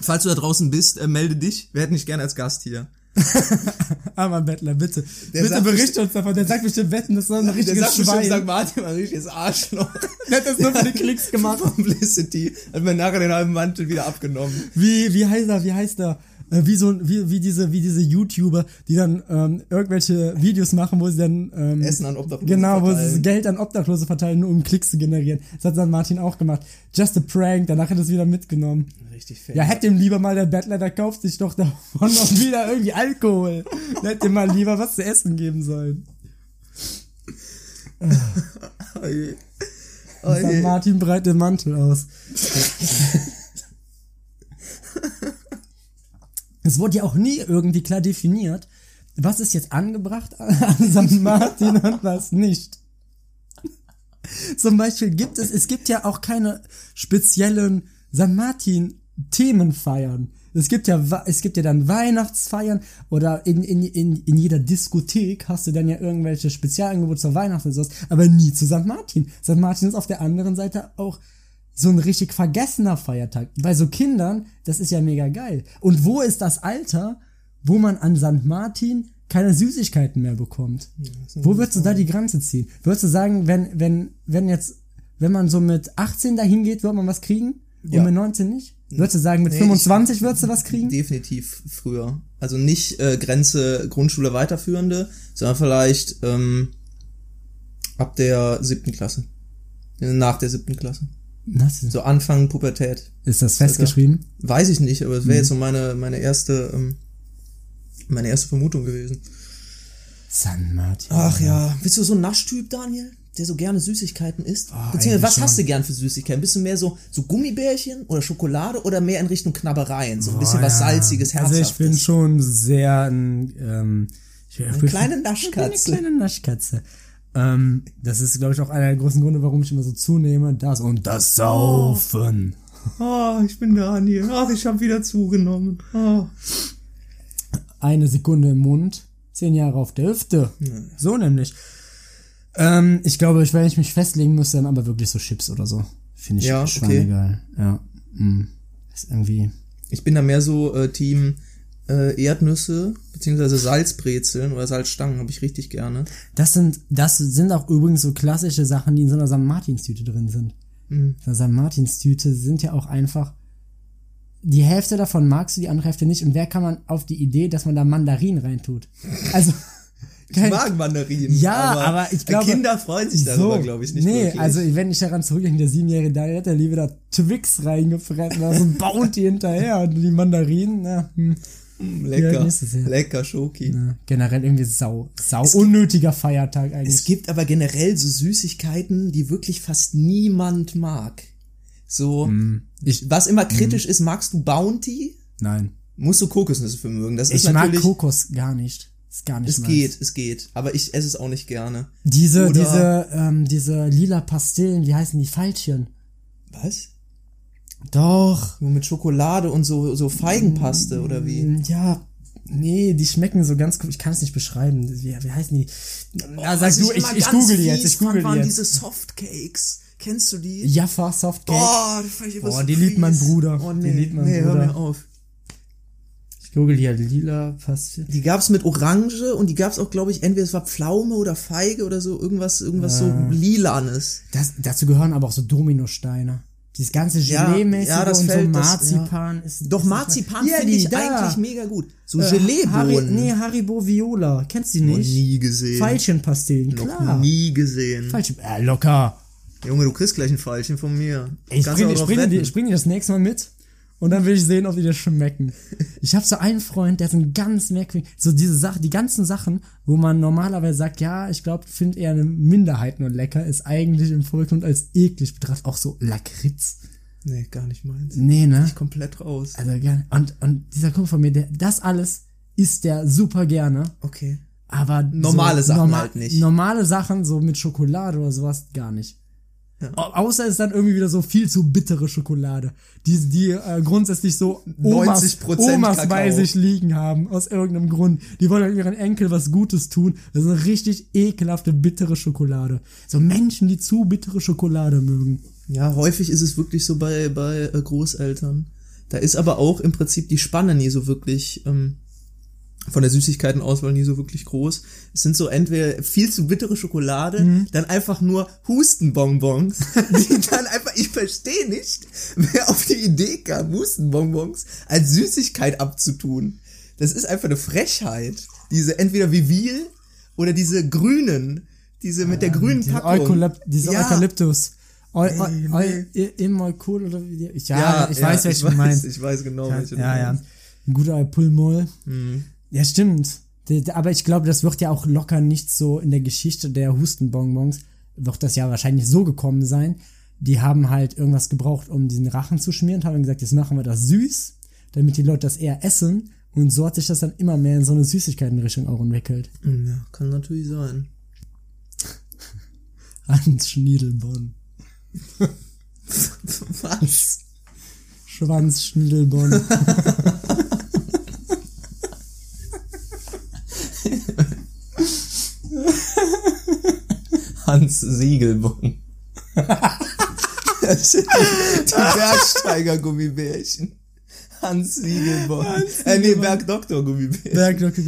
Falls du da draußen bist, äh, melde dich. Wir hätten dich gerne als Gast hier. <laughs> Armer Bettler, bitte. Der bitte sagt berichte uns davon. Der sagt bestimmt Wetten, das ist ein Der richtiges sagt bestimmt, Schwein. St. Martin war ein richtiges Arschloch. <laughs> Der hat das nur für die Klicks gemacht. <laughs> Publicity. Hat mir nachher den halben Mantel wieder abgenommen. Wie, wie heißt er, wie heißt er? Äh, Wie so, ein- wie, wie diese, wie diese YouTuber, die dann ähm, irgendwelche Videos machen, wo sie dann ähm, Essen an Obdachlose Genau, wo sie verteilen. Geld an Obdachlose verteilen, nur um Klicks zu generieren. Das hat St. Martin auch gemacht. Just a prank, danach hat er es wieder mitgenommen. Richtig fair. Ja, hätte ihm lieber mal der Bettler, der kauft sich doch davon noch wieder irgendwie Alkohol. <laughs> Hätte ihm mal lieber was zu essen geben sollen. Oje. St. Oje. Martin breit den Mantel aus. <laughs> es wurde ja auch nie irgendwie klar definiert, was ist jetzt angebracht <laughs> an St. Martin und was nicht. Zum Beispiel gibt es, es gibt ja auch keine speziellen St. Martin Themenfeiern. Es gibt ja, es gibt ja dann Weihnachtsfeiern oder in, in, in, in jeder Diskothek hast du dann ja irgendwelche Spezialangebote zur Weihnachten und sowas, aber nie zu St. Martin. St. Martin ist auf der anderen Seite auch so ein richtig vergessener Feiertag. Bei so Kindern, das ist ja mega geil. Und wo ist das Alter, wo man an St. Martin keine Süßigkeiten mehr bekommt? Wo würdest du da die Grenze ziehen? Würdest du sagen, wenn, wenn, wenn jetzt, wenn man so mit 18 dahin geht, wird man was kriegen? Ja. Und mit 19 nicht? Würdest du sagen, mit Nee, 25 würdest du was kriegen? Definitiv früher. Also nicht äh, Grenze Grundschule weiterführende, sondern vielleicht ähm, ab der siebten Klasse. Nach der siebten Klasse. Was So Anfang Pubertät. ist das festgeschrieben? Weiß ich nicht, aber es wäre Mhm. jetzt so meine, meine erste, ähm, meine erste Vermutung gewesen. St. Martin. Ach ja, bist du so ein Naschtyp, Daniel? Der so gerne Süßigkeiten isst? Oh, Beziehungsweise, was hast schon. du gern für Süßigkeiten? Bist du mehr so, so Gummibärchen oder Schokolade oder mehr in Richtung Knabbereien? So ein bisschen Oh, was ja. Salziges, Also Herzhaftes? ich bin schon sehr ein, ähm, ich, eine kleine Naschkatze. Eine kleine Naschkatze. Ähm, das ist, glaube ich, auch einer der großen Gründe, warum ich immer so zunehme. Das und das Saufen. Ah, ich bin Daniel. Ach, ich habe wieder zugenommen. Ah. Eine Sekunde im Mund, zehn Jahre auf der Hüfte. So nämlich. Ähm, ich glaube, ich, wenn ich mich festlegen müsste, dann aber wirklich so Chips oder so. Finde ich Ja, schweinegeil. Ja. Mm. Ist irgendwie. Ich bin da mehr so äh, Team äh, Erdnüsse beziehungsweise Salzbrezeln oder Salzstangen habe ich richtig gerne. Das sind, das sind auch übrigens so klassische Sachen, die in so einer St. Martins-Tüte drin sind. Mhm. So St. Martins-Tüte sind ja auch einfach, die Hälfte davon magst du, die andere Hälfte nicht. Und wer kann man auf die Idee, dass man da Mandarinen reintut? Also, <laughs> Ich mag Mandarinen. Ja, aber ich glaube- Kinder freuen sich darüber, glaube ich, nicht Nee, wirklich. also wenn ich daran zurückdenke, der siebenjährige Daniel hat der Liebe da Twix reingefressen, da so ein Bounty hinterher und die Mandarinen, na, hm, Mm, Ja, lecker, nicht so sehr. lecker Schoki. na, generell irgendwie sau, sau unnötiger Feiertag eigentlich. Es gibt aber generell so Süßigkeiten, die wirklich fast niemand mag. So, Mm. was immer kritisch ist, magst du Bounty? Nein. Musst du Kokosnüsse für mögen. Das Ich ist mag natürlich, Kokos gar nicht. Ist gar nicht es meins. geht, es geht. Aber ich esse es auch nicht gerne. Diese, Oder- diese, ähm, diese lila Pastillen, wie heißen die? Veilchen. Was? Doch. Nur mit Schokolade und so, so Feigenpaste oder wie? Mm, Ja, nee, die schmecken so ganz gut. Ich kann es nicht beschreiben. Wie, wie heißen die? Na, sag du, ich, ich ganz google die jetzt. Ich google die waren jetzt. diese Softcakes. Kennst du die? Jaffa Softcake. Oh, das fand ich immer Boah, so die liebt mein. Bruder. Oh, Die nee, liebt mein nee, hör Bruder. mir auf. Ich google hier lila Pastillen. Die gab's mit Orange und die gab's auch, glaube ich, entweder es war Pflaume oder Feige oder so, irgendwas, irgendwas so lilanes. Das, dazu gehören aber auch so Dominosteine. Dieses ganze Ja, Gelee-mäßige ja, das und so fällt- das- Marzipan ist. Doch Marzipan finde ich da. eigentlich mega gut. So Äh, Harry, Geleebohnen. nee, Haribo Viola. Kennst du die Noch nicht? nie gesehen. Veilchenpastillen, Noch klar. nie gesehen. Veilchen, äh, locker. Junge, du kriegst gleich ein Pfeilchen von mir. Ey, ich bring, ich, bring ich bring dir das nächste Mal mit Und dann will ich sehen, ob die dir schmecken. Ich habe so einen Freund, der ist ein ganz merkwürdig, so diese Sachen, die ganzen Sachen, wo man normalerweise sagt, ja, ich glaube, finde eher eine Minderheit nur lecker, ist eigentlich im Volksmund als eklig betrachtet. Auch so Lakritz. Nee, gar nicht meins. Nee, ne? Komplett raus. Also gerne. Und, und dieser Kumpel von mir, der, das alles isst der super gerne. Okay. Aber Normale Sachen halt nicht. Normale Sachen, so mit Schokolade oder sowas, gar nicht. Au- Außer es ist dann irgendwie wieder so viel zu bittere Schokolade, die, die äh, grundsätzlich so Omas, 90% Omas Kakao. bei sich liegen haben, aus irgendeinem Grund. Die wollen ihren Enkel was Gutes tun. Das ist eine richtig ekelhafte, bittere Schokolade. So Menschen, die zu bittere Schokolade mögen. Ja, häufig ist es wirklich so bei, bei äh, Großeltern. Da ist aber auch im Prinzip die Spanne nie so wirklich ähm, von der Süßigkeitenauswahl nie so wirklich groß. Es sind so entweder viel zu bittere Schokolade, dann einfach nur Hustenbonbons, <laughs> die dann einfach, ich verstehe nicht, wer auf die Idee kam, Hustenbonbons als Süßigkeit abzutun. Das ist einfach eine Frechheit. Diese entweder Vivil oder diese grünen, diese mit der grünen Diese, Packung. Eukalypt, diese Ja. Eukalyptus. Eu, eu, eu, cool oder wie die, ich, ja, ich weiß, welche ich du meinst. Ich weiß genau, Ja, welche du ja, ja. Ein guter Pulmol. Mhm. Ja, stimmt. Aber ich glaube, das wird ja auch locker nicht so in der Geschichte der Hustenbonbons, wird das ja wahrscheinlich so gekommen sein. Die haben halt irgendwas gebraucht, um diesen Rachen zu schmieren, haben gesagt, jetzt machen wir das süß, damit die Leute das eher essen. Und so hat sich das dann immer mehr in so eine Süßigkeitenrichtung auch entwickelt. Ja, kann natürlich sein. <laughs> Hans Schniedelbonn. <laughs> Was? Schwanz Schniedelbonn. <laughs> Hans sind die, <laughs> die Bergsteiger-Gummibärchen. Hans Siegelbon. Äh, nee, Bergdoktor-Gummibärchen. Bergdoktor.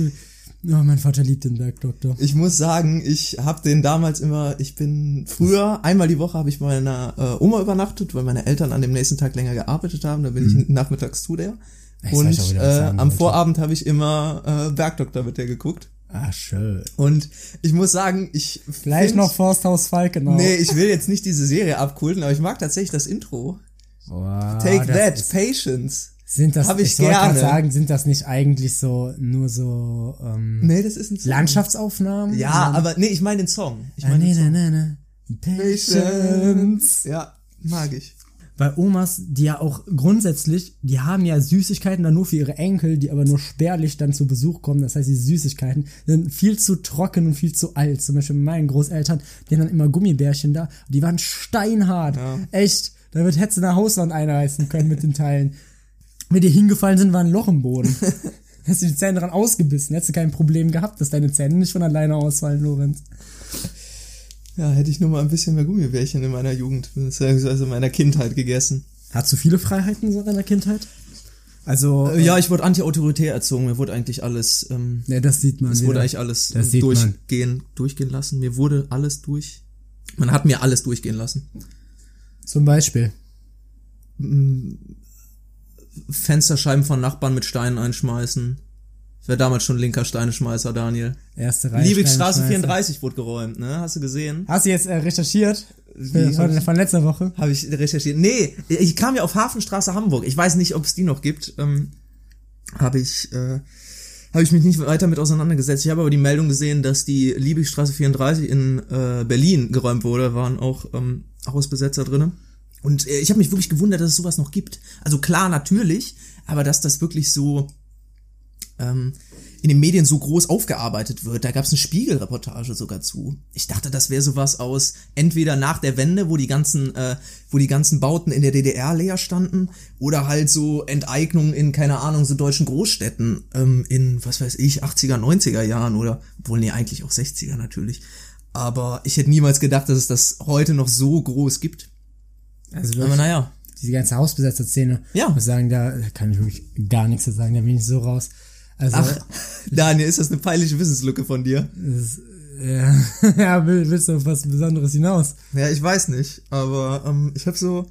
Oh, mein Vater liebt den Bergdoktor. Ich muss sagen, ich habe den damals immer, ich bin früher, einmal die Woche habe ich bei meiner äh, Oma übernachtet, weil meine Eltern an dem nächsten Tag länger gearbeitet haben, da bin ich nachmittags zu der. Ich Und äh, am. Vorabend habe ich immer äh, Bergdoktor mit der geguckt. Ah, schön. Und ich muss sagen, ich Vielleicht find- noch Forsthaus Falkenau. Nee, ich will jetzt nicht diese Serie abkulten, aber ich mag tatsächlich das Intro. Boah, Take Ah, das that, ist- Patience. Sind das, Hab ich grad gerne. sagen, sind das nicht eigentlich so, nur so, ähm, Nee, das ist ein Song. Landschaftsaufnahmen? Ja, Ähm, aber nee, ich meine den Song. Ich ah, meine nee, den nee, Song. nee, nee. Patience. Ja, mag ich. Bei Omas, die ja auch grundsätzlich, die haben ja Süßigkeiten dann nur für ihre Enkel, die aber nur spärlich dann zu Besuch kommen. Das heißt, die Süßigkeiten sind viel zu trocken und viel zu alt. Zum Beispiel bei meinen Großeltern, die haben dann immer Gummibärchen da. Die waren steinhart. Ja. Echt. Da wird hättest du eine Hauswand einreißen können mit den Teilen. Wenn die hingefallen sind, war ein Loch im Boden. <laughs> Hättest du die Zähne dran ausgebissen, hättest du kein Problem gehabt, dass deine Zähne nicht von alleine ausfallen, Lorenz. Ja, hätte ich nur mal ein bisschen mehr Gummibärchen in meiner Jugend, beziehungsweise in meiner Kindheit gegessen. Hattest du viele Freiheiten so in deiner Kindheit? Also, Äh, ja, ich wurde anti-autoritär erzogen. Mir wurde eigentlich alles, ähm, ne, das sieht man. es wieder. wurde eigentlich alles Das äh, man. durchgehen, durchgehen lassen. Mir wurde alles durch. Man hat mir alles durchgehen lassen. Zum Beispiel. Fensterscheiben von Nachbarn mit Steinen einschmeißen. Ich war damals schon linker Steineschmeißer, Daniel. Erste Reihe. Steinschmeißer. 34 wurde geräumt, ne? Hast du gesehen? Hast du jetzt äh, recherchiert? Wie, Von, von letzter Woche? Habe ich recherchiert. Nee, ich kam ja auf Hafenstraße Hamburg. Ich weiß nicht, ob es die noch gibt. Ähm, habe ich, äh, habe ich mich nicht weiter mit auseinandergesetzt. Ich habe aber die Meldung gesehen, dass die Liebigstraße 34 in äh, Berlin geräumt wurde. Da waren auch ähm, Hausbesetzer drinne. Und äh, ich habe mich wirklich gewundert, dass es sowas noch gibt. Also klar, natürlich, aber dass das wirklich so ähm, in den Medien so groß aufgearbeitet wird. Da gab es eine Spiegelreportage sogar zu. Ich dachte, das wäre sowas aus entweder nach der Wende, wo die ganzen, äh, wo die ganzen Bauten in der DDR leer standen, oder halt so Enteignungen in, keine Ahnung, so deutschen Großstädten ähm, in, was weiß ich, 80er, 90er Jahren oder, obwohl, nee, eigentlich auch 60er natürlich. Aber ich hätte niemals gedacht, dass es das heute noch so groß gibt. Also Aber wirklich, naja. diese ganze Hausbesetzer-Szene. Ja. Ich muss sagen, da kann ich wirklich gar nichts zu sagen, da bin ich so raus. Also, Ach, <laughs> Daniel, ist das eine peinliche Wissenslücke von dir? das, ja, <laughs> ja, will- willst du auf was Besonderes hinaus? Ja, ich weiß nicht, aber ähm, ich habe so.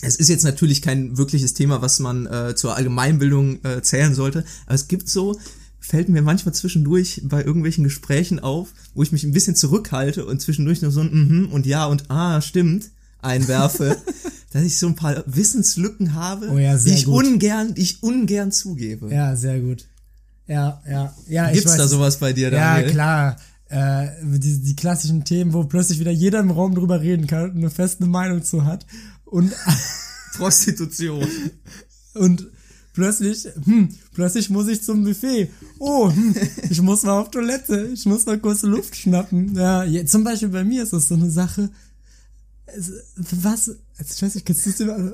Es ist jetzt natürlich kein wirkliches Thema, was man äh, zur Allgemeinbildung äh, zählen sollte, aber es gibt so, fällt mir manchmal zwischendurch bei irgendwelchen Gesprächen auf, wo ich mich ein bisschen zurückhalte und zwischendurch noch so ein mhm und ja und ah, stimmt einwerfe. <laughs> dass ich so ein paar Wissenslücken habe, Oh ja, die ich gut. ungern, die ich ungern zugebe. Ja, sehr gut. Ja, ja, ja. Gibt's weiß, da sowas bei dir, Ja, Daniel? klar. Äh, die, die klassischen Themen, wo plötzlich wieder jeder im Raum drüber reden kann und eine feste Meinung zu hat. Und, <laughs> Prostitution. und plötzlich, hm, plötzlich muss ich zum Buffet. Oh, hm, ich muss mal auf Toilette. Ich muss mal kurz Luft schnappen. Ja, zum Beispiel bei mir ist das so eine Sache. Es- Was, ich weiß nicht,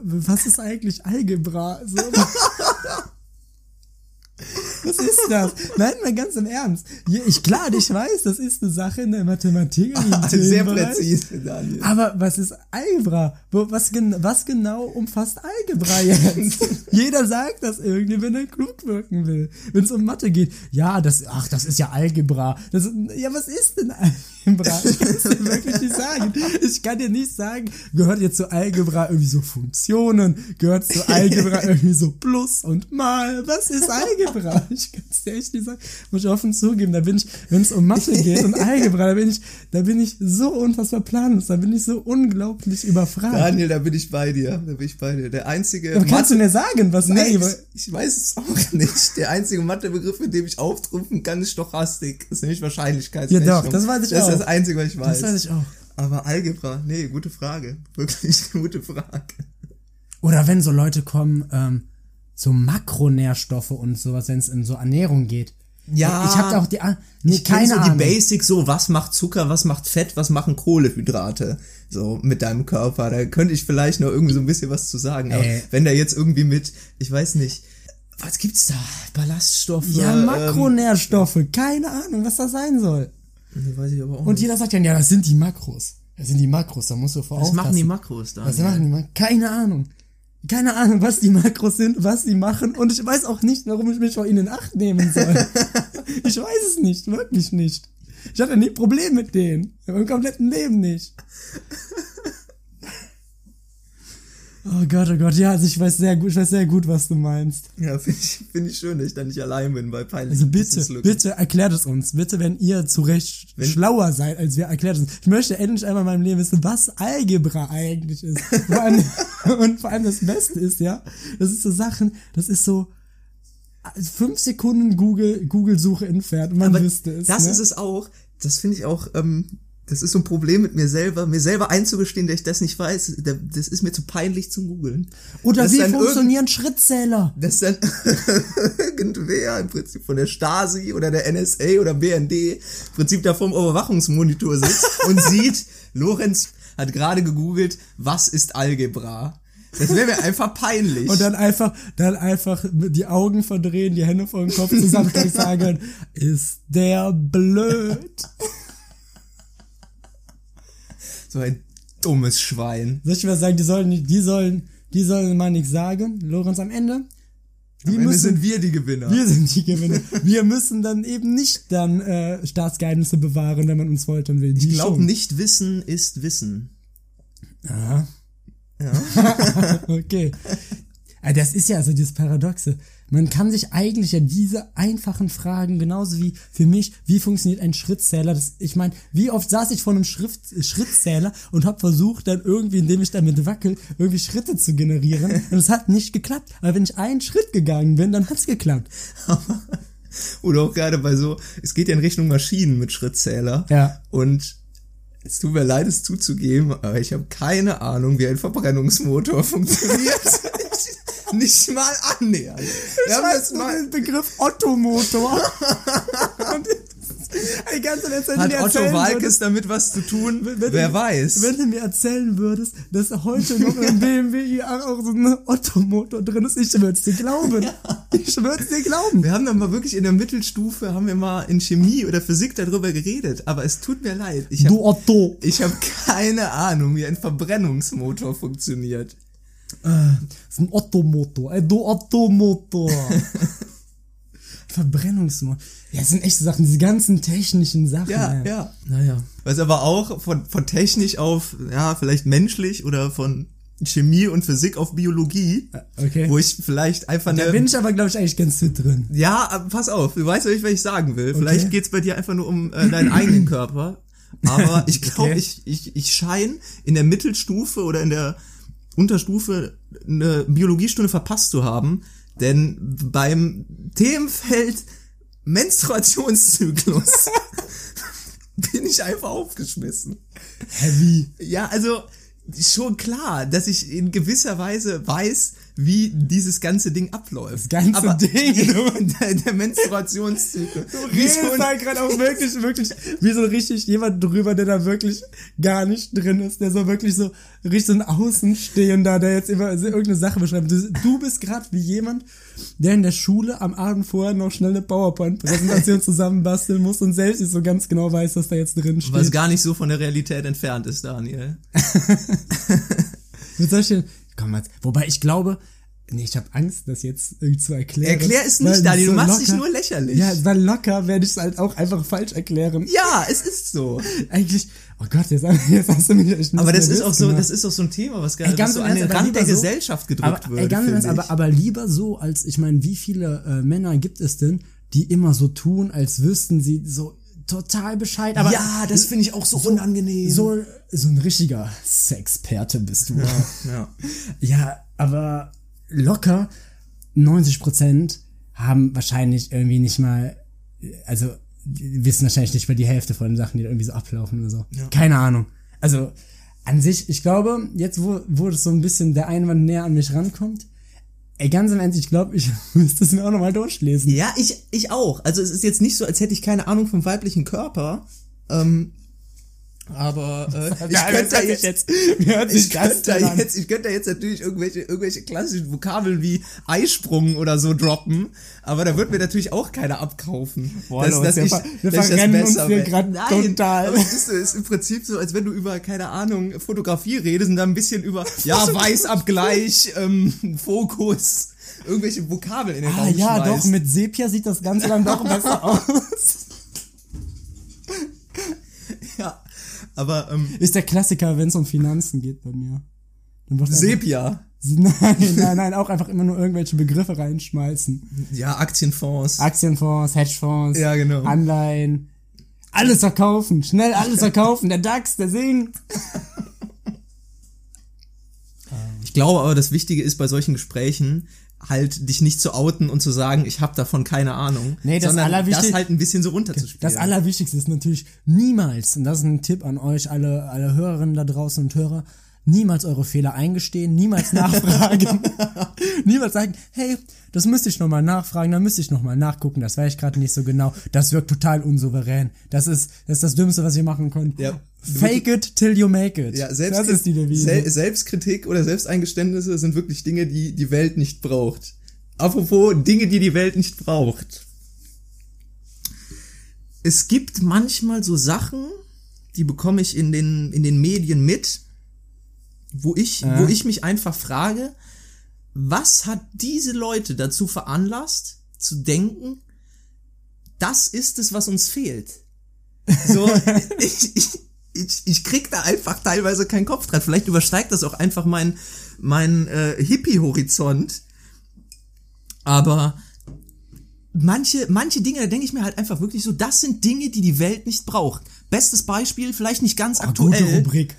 was ist eigentlich Algebra? So, <laughs> Was ist das? Nein, mal ganz im Ernst. Ich, klar, ich weiß, das ist eine Sache in der Mathematik. im <laughs> Sehr präzise, Daniel. Aber was ist Algebra? Was, was genau umfasst Algebra jetzt? <laughs> Jeder sagt das irgendwie, wenn er klug wirken will. Wenn es um Mathe geht. Ja, das, ach, das ist ja Algebra. Das, ja, was ist denn Algebra? Ich kann es dir <laughs> wirklich nicht sagen. Ich kann dir nicht sagen, gehört jetzt zu Algebra irgendwie so Funktionen? Gehört zu Algebra irgendwie so Plus und Mal? Was ist Algebra? <laughs> Ich kann es dir echt nicht sagen. Muss ich offen zugeben. Da bin ich, wenn es um Mathe geht und <laughs> Algebra, da bin ich, da bin ich so unfassbar planlos. Da bin ich so unglaublich überfragt. Daniel, da bin ich bei dir. Da bin ich bei dir. Der einzige Aber kannst du mir sagen, was Nee, Algebra ich, ich weiß es auch <laughs> nicht. Der einzige Mathebegriff, mit dem ich auftrumpfen kann, ist Stochastik. Das ist nämlich Wahrscheinlichkeitsrechnung. Ja, doch, das weiß ich Das auch. ist das Einzige, was ich weiß. Das weiß ich auch. Aber Algebra, nee, gute Frage. Wirklich gute Frage. Oder wenn so Leute kommen, ähm, so Makronährstoffe und sowas, wenn es in so Ernährung geht. Ja. Ich habe auch die, nee, Ich keine so Ahnung. die Basics, so was macht Zucker, was macht Fett, was machen Kohlehydrate, so mit deinem Körper. Da könnte ich vielleicht noch irgendwie so ein bisschen was zu sagen. Aber Äh. wenn da jetzt irgendwie mit, ich weiß nicht, was gibt's da? Ballaststoffe? ja, ähm, Makronährstoffe, keine Ahnung, was das sein soll. nee, weiß ich aber auch Und nicht. jeder sagt dann, ja, das sind die Makros. Das sind die Makros, da musst du vor Was machen die. Makros da? Was machen die Makros? Keine Ahnung. Keine Ahnung, was die Makros sind, was sie machen. Und ich weiß auch nicht, warum ich mich vor ihnen in Acht nehmen soll. <laughs> ich weiß es nicht, wirklich nicht. Ich hatte nie Probleme mit denen. In meinem kompletten Leben nicht. Oh Gott, oh Gott, ja, also ich weiß sehr gut, ich weiß sehr gut, was du meinst. Ja, <laughs> finde ich, find ich schön, dass ich da nicht allein bin bei peinlichen Also bitte, bitte erklärt es uns. Bitte, wenn ihr zu Recht Wenn- schlauer seid als wir, erklärt es uns. Ich möchte endlich einmal in meinem Leben wissen, was Algebra eigentlich ist. Vor allem, <laughs> und vor allem das Beste ist, ja, das ist so Sachen, das ist so fünf Sekunden Google, Google-Suche entfernt und man Aber wüsste es. das ne? ist es auch. Das finde ich auch, ähm, das ist so ein Problem mit mir selber, mir selber einzugestehen, dass ich das nicht weiß. Da- Das ist mir zu peinlich zum Googeln. Oder Das wie funktionieren Schrittzähler? dass dann <laughs> irgendwer im Prinzip von der Stasi oder der NSA oder BND im Prinzip da vorm Überwachungsmonitor sitzt <laughs> und sieht, Lorenz hat gerade gegoogelt, was ist Algebra? Das wäre mir einfach peinlich. Und dann einfach, dann einfach die Augen verdrehen, die Hände vor dem Kopf zusammenstecken und sagen, <laughs> ist der blöd? So ein dummes Schwein. Soll ich mal sagen, die sollen die sollen, die sollen mal nichts sagen. Lorenz am Ende. Die Am Ende müssen, sind wir die Gewinner. wir sind die Gewinner. Wir müssen dann eben nicht dann äh, Staatsgeheimnisse bewahren, wenn man uns foltern will. Die ich glaube, nicht Wissen ist Wissen. Ja. <laughs> okay. Ah, Das ist ja also dieses Paradoxe. Man kann sich eigentlich ja diese einfachen Fragen, genauso wie für mich, wie funktioniert ein Schrittzähler? Das, ich meine, wie oft saß ich vor einem Schrift, Schrittzähler und habe versucht, dann irgendwie, indem ich damit wackel, irgendwie Schritte zu generieren. <laughs> Und es hat nicht geklappt. Aber wenn ich einen Schritt gegangen bin, dann hat's geklappt. <laughs> Oder auch gerade bei so, es geht ja in Richtung Maschinen mit Schrittzähler. Ja. Und es tut mir leid, es zuzugeben, aber ich habe keine Ahnung, wie ein Verbrennungsmotor <laughs> funktioniert. Nicht mal annähernd. Wir haben das mal, den Begriff Ottomotor. <laughs> und die ganze Zeit, wenn du hat mir Otto Walkes würdest- damit was zu tun? Wenn Wer du, weiß. Wenn du mir erzählen würdest, dass heute noch im BMW i8 auch so ein Ottomotor drin ist, ich würde es dir glauben. Ich würde es dir glauben. Wir haben dann mal wirklich in der Mittelstufe, haben wir mal in Chemie oder Physik darüber geredet, aber es tut mir leid. Ich habe Du Otto. ich hab keine Ahnung, wie ein Verbrennungsmotor funktioniert. Das ist ein Ottomotor. Ey, du Ottomotor. <laughs> Verbrennungsmotor. Ja, das sind echt so Sachen, diese ganzen technischen Sachen. Ja, ey. ja. Naja. Was aber auch von, von technisch auf, ja, vielleicht menschlich oder von Chemie und Physik auf Biologie, Okay. wo ich vielleicht einfach Da eine, bin ich aber, glaube ich, eigentlich ganz fit drin. ja, pass auf, du weißt, was ich sagen will. Vielleicht Okay. geht's bei dir einfach nur um äh, deinen eigenen Körper. Aber <laughs> ich glaube, Okay. ich, ich, ich scheine in der Mittelstufe oder in der Unterstufe eine Biologiestunde verpasst zu haben, denn beim Themenfeld Menstruationszyklus <laughs> bin ich einfach aufgeschmissen. Heavy. Ja, also schon klar, dass ich in gewisser Weise weiß, wie dieses ganze Ding abläuft. Das ganze Aber Ding, <laughs> der, der Menstruationszyklus. Du redest halt gerade auch wirklich, <laughs> wirklich, wie so richtig jemand drüber, der da wirklich gar nicht drin ist, der so wirklich so richtig so ein Außenstehender, der jetzt immer so irgendeine Sache beschreibt. Du, du bist gerade wie jemand, der in der Schule am Abend vorher noch schnell eine PowerPoint-Präsentation <laughs> zusammenbasteln muss und selbst nicht so ganz genau weiß, was da jetzt drin steht. Was gar nicht so von der Realität entfernt ist, Daniel. Mit solchen, komm jetzt, wobei ich glaube, nee, ich habe Angst, das jetzt irgendwie zu erklären. Erklär es nicht, Daniel, du so machst dich locker- nur lächerlich. Ja, weil locker werde ich es halt auch einfach falsch erklären. Ja, es ist so. Eigentlich, oh Gott, jetzt, jetzt hast du mich echt Aber das ist auch so, das ist auch so ein Thema, was Ey, gerade ganz so an den Rand der so- Gesellschaft gedrückt aber, wird. ey, ganz ich. aber, aber lieber so, als ich meine, wie viele äh, Männer gibt es denn, die immer so tun, als wüssten sie so total Bescheid. Aber ja, das finde ich auch so, unangenehm. so, so ein richtiger Sexperte bist du. ja. Ja, <laughs> aber locker 90 Prozent haben wahrscheinlich irgendwie nicht mal, also wissen wahrscheinlich nicht mal die Hälfte von den Sachen, die da irgendwie so ablaufen oder so. Keine Ahnung. Also an sich, ich glaube, jetzt wo, wo das so ein bisschen der Einwand näher an mich rankommt, ey, ganz im Ernst, ich glaube, ich <laughs> müsste es mir auch nochmal durchlesen. Ja, ich, ich auch. Also es ist jetzt nicht so, als hätte ich keine Ahnung vom weiblichen Körper. Ähm, aber äh, <laughs> <laughs> ich könnte da jetzt, ich das könnte da jetzt, ich könnte da jetzt natürlich irgendwelche, irgendwelche klassischen Vokabeln wie Eisprung oder so droppen, aber da wird mir natürlich auch keiner abkaufen. Boah, Leute, wir ver- wir verrennen uns hier Nein, total. aber es ist, ist im Prinzip so, als wenn du über, keine Ahnung, Fotografie redest und dann ein bisschen über, <laughs> ja, Weißabgleich, ähm, Fokus, irgendwelche Vokabeln in den Ah Raum ja, schmeißt. doch, mit Sepia sieht das Ganze dann doch besser aus. Ja, aber ähm, Ist der Klassiker, wenn es um Finanzen geht bei mir. Sepia. <laughs> Nein, nein, nein, auch einfach immer nur irgendwelche Begriffe reinschmeißen. Ja, Aktienfonds. Aktienfonds, Hedgefonds, Ja, genau. Anleihen. Alles verkaufen, schnell alles verkaufen. Der DAX, der singt. <laughs> Ich glaube aber, das Wichtige ist bei solchen Gesprächen halt dich nicht zu outen und zu sagen, ich habe davon keine Ahnung, Nee, das sondern das halt ein bisschen so runterzuspielen. Das Allerwichtigste ist natürlich niemals, und das ist ein Tipp an euch, alle, alle Hörerinnen da draußen und Hörer, niemals eure Fehler eingestehen, niemals nachfragen, <laughs> niemals sagen, hey, das müsste ich nochmal nachfragen, da müsste ich nochmal nachgucken, das weiß ich gerade nicht so genau, das wirkt total unsouverän, das ist, das ist das Dümmste, was ihr machen könnt. Ja. Fake it till you make it. ja, das Selbstkritik, ist die Devise. Sel Selbstkritik oder Selbsteingeständnisse sind wirklich Dinge, die die Welt nicht braucht. Apropos Dinge, die die Welt nicht braucht. Es gibt manchmal so Sachen, die bekomme ich in den, in den Medien mit, wo ich, Äh. wo ich mich einfach frage, was hat diese Leute dazu veranlasst, zu denken, das ist es, was uns fehlt? So, <laughs> ich, ich, ich, ich krieg da einfach teilweise keinen Kopf dran. Vielleicht übersteigt das auch einfach mein, mein äh, Hippie-Horizont. Aber manche, manche Dinge, da denke ich mir halt einfach wirklich so, das sind Dinge, die die Welt nicht braucht. Bestes Beispiel, vielleicht nicht ganz Ah, aktuell. Gute Rubrik.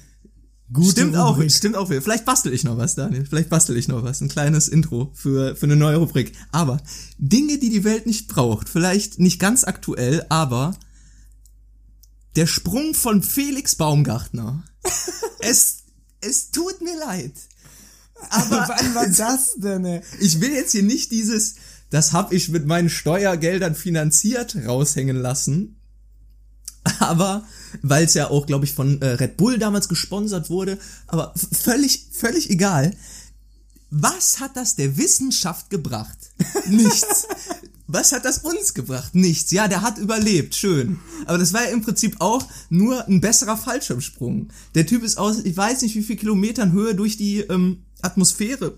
Gute Stimmt auch, Rubrik. stimmt auch. Vielleicht bastel ich noch was, Daniel. Vielleicht bastel ich noch was. Ein kleines Intro für, für eine neue Rubrik. Aber Dinge, die die Welt nicht braucht. Vielleicht nicht ganz aktuell, aber der Sprung von Felix Baumgartner. <laughs> es, es tut mir leid. Aber <laughs> Wann war das denn, ey? ich will jetzt hier nicht dieses, das hab ich mit meinen Steuergeldern finanziert, raushängen lassen. Aber, weil es ja auch, glaube ich, von äh, Red Bull damals gesponsert wurde, aber völlig, völlig egal. Was hat das der Wissenschaft gebracht? <laughs> Nichts. Was hat das uns gebracht? Nichts. Ja, der hat überlebt, schön. Aber das war ja im Prinzip auch nur ein besserer Fallschirmsprung. Der Typ ist aus, ich weiß nicht wie viel Kilometern Höhe durch die ähm, Atmosphäre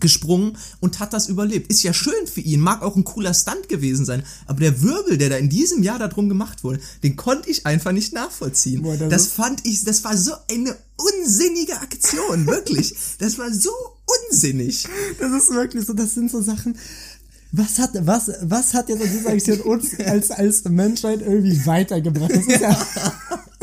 gesprungen und hat das überlebt. Ist ja schön für ihn, mag auch ein cooler Stunt gewesen sein, aber der Wirbel, der da in diesem Jahr darum gemacht wurde, den konnte ich einfach nicht nachvollziehen. Boah, das das fand ich, das war so eine unsinnige Aktion, wirklich. <laughs> Das war so unsinnig. Das ist wirklich so, das sind so Sachen. Was hat, was, was hat jetzt an dieser Aktion uns als, als Menschheit irgendwie weitergebracht? Das ist ja, das <laughs>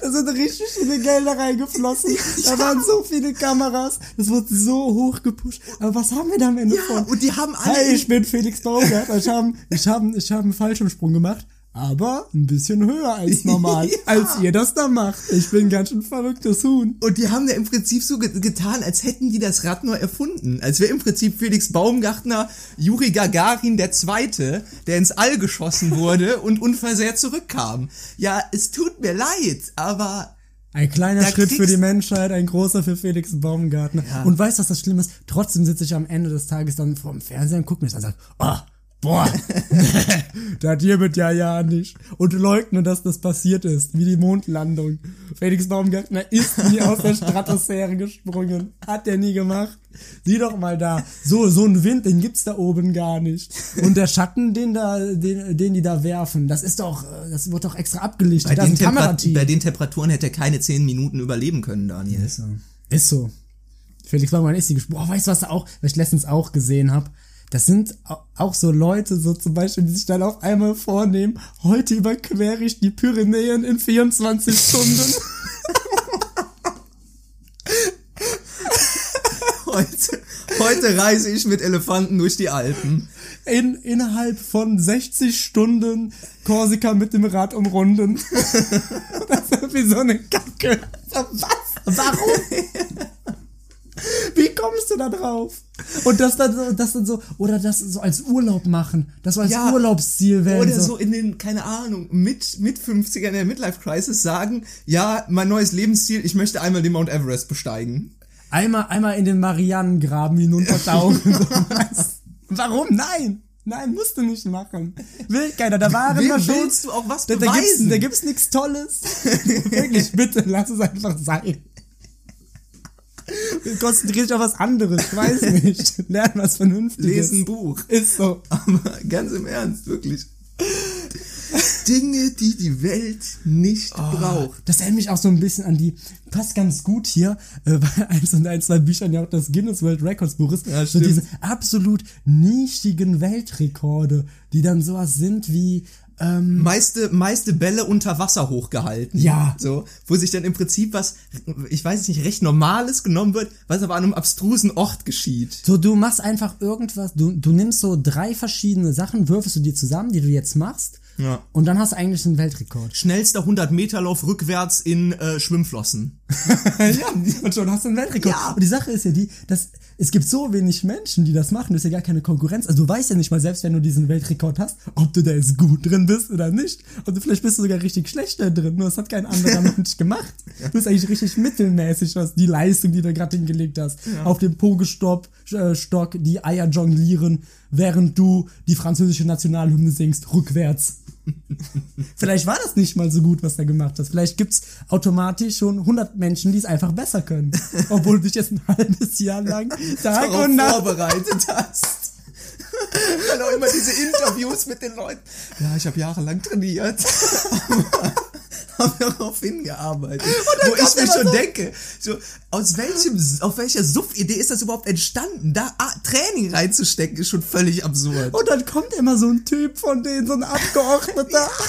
Da sind richtig viele Gelder reingeflossen. <laughs> Da waren so viele Kameras. Das wurde so hoch gepusht. Aber was haben wir da am Ende Ja, von? und die haben alle- Hey, ich bin Felix Baumgart. Ich habe ich hab, ich hab einen Fallschirmsprung gemacht. Aber ein bisschen höher als normal. <laughs> Ja. Als ihr das da macht. Ich bin ganz schön verrücktes Huhn. Und die haben ja im Prinzip so ge getan, als hätten die das Rad neu erfunden. Als wäre im Prinzip Felix Baumgartner Juri Gagarin der Zweite, der ins All geschossen wurde <laughs> und unversehrt zurückkam. Ja, es tut mir leid, aber Ein kleiner Da Schritt für die Menschheit, ein großer für Felix Baumgartner. Ja. Und weißt du, was das Schlimme ist? Trotzdem sitze ich am Ende des Tages dann vorm Fernseher und gucke mir das an und sage, oh, boah, das hier wird ja ja nicht. Und leugne, dass das passiert ist, wie die Mondlandung. Felix Baumgartner ist nie aus der Stratosphäre gesprungen. Hat er nie gemacht. Sieh doch mal da. So, so ein Wind, den gibt's da oben gar nicht. Und der Schatten, den da, den, den die da werfen, das ist doch, äh, das wird doch extra abgelichtet. bei da den, ist Temperat bei den Temperaturen hätte er keine zehn Minuten überleben können, Daniel. Ist so. Ist so. Felix Baumann ist die gesprochen. Boah, weißt du, was da auch, was ich letztens auch gesehen habe? Das sind au- auch so Leute, so zum Beispiel, die sich dann auf einmal vornehmen, heute überquere ich die Pyrenäen in 24 Stunden. <laughs> Heute, heute reise ich mit Elefanten durch die Alpen. In, innerhalb von 60 Stunden Korsika mit dem Rad umrunden. <laughs> das ist irgendwie so eine Kacke. <laughs> Was? Warum? <laughs> Wie kommst du da drauf? Und das dann so, das dann so, oder das so als Urlaub machen. Das so als Ja, Urlaubsziel wäre. Oder so in den, keine Ahnung, mit, mit 50ern in der Midlife Crisis sagen, ja, mein neues Lebensziel, ich möchte einmal den Mount Everest besteigen. Einmal, einmal in den Marianengraben hinuntertauchen. so? <laughs> <laughs> Warum? Nein! Nein, musst du nicht machen. Will keiner. Da waren Wem wir schon. willst du auch was da, da gibt's, beweisen? da gibt's nichts Tolles. Wirklich, bitte, lass es einfach sein. Konzentrier dich auf was anderes. Ich weiß nicht. <laughs> Lern was Vernünftiges. Lesen ein Buch. Ist so. Aber ganz im Ernst, wirklich. Dinge, die die Welt nicht Oh. braucht. Das erinnert mich auch so ein bisschen an die, passt ganz gut hier, äh, bei <laughs> eins und ein, zwei Büchern ja auch das Guinness World Records Buch ist. Ja, so diese absolut nischigen Weltrekorde, die dann sowas sind wie, ähm, Meiste, meiste Bälle unter Wasser hochgehalten. Ja. So, wo sich dann im Prinzip was, ich weiß es nicht, recht Normales genommen wird, was aber an einem abstrusen Ort geschieht. so du machst einfach irgendwas, du, du nimmst so drei verschiedene Sachen, würfelst du dir zusammen, die du jetzt machst, Ja. und dann hast du eigentlich einen Weltrekord. Schnellster 100-Meter-Lauf rückwärts in äh, Schwimmflossen. <laughs> ja, und schon hast du einen Weltrekord. Ja. Und die Sache ist ja die, dass es gibt so wenig Menschen, die das machen, das ist ja gar keine Konkurrenz. Also du weißt ja nicht mal, selbst wenn du diesen Weltrekord hast, ob du da jetzt gut drin bist oder nicht. Und du, vielleicht bist du sogar richtig schlecht da drin, nur das hat kein anderer <laughs> Mensch gemacht. Du bist eigentlich richtig mittelmäßig, was die Leistung, die du gerade hingelegt hast. Auf dem Pogestock, äh, Stock, die Eier jonglieren, während du die französische Nationalhymne singst, rückwärts. Vielleicht war das nicht mal so gut, was du gemacht hast. Vielleicht gibt's automatisch schon 100 Menschen, die es einfach besser können. Obwohl du dich jetzt ein halbes Jahr lang <laughs> Tag darauf und Nacht vorbereitet hast. <laughs> Dann auch immer diese Interviews mit den Leuten. Ja, ich habe jahrelang trainiert. <laughs> <laughs> habe darauf hingearbeitet. Wo ich mir schon so- denke, so, aus welchem, auf welcher Suff-Idee ist das überhaupt entstanden? Da ah, Training reinzustecken, ist schon völlig absurd. und dann kommt immer so ein Typ von denen, so ein Abgeordneter. <laughs>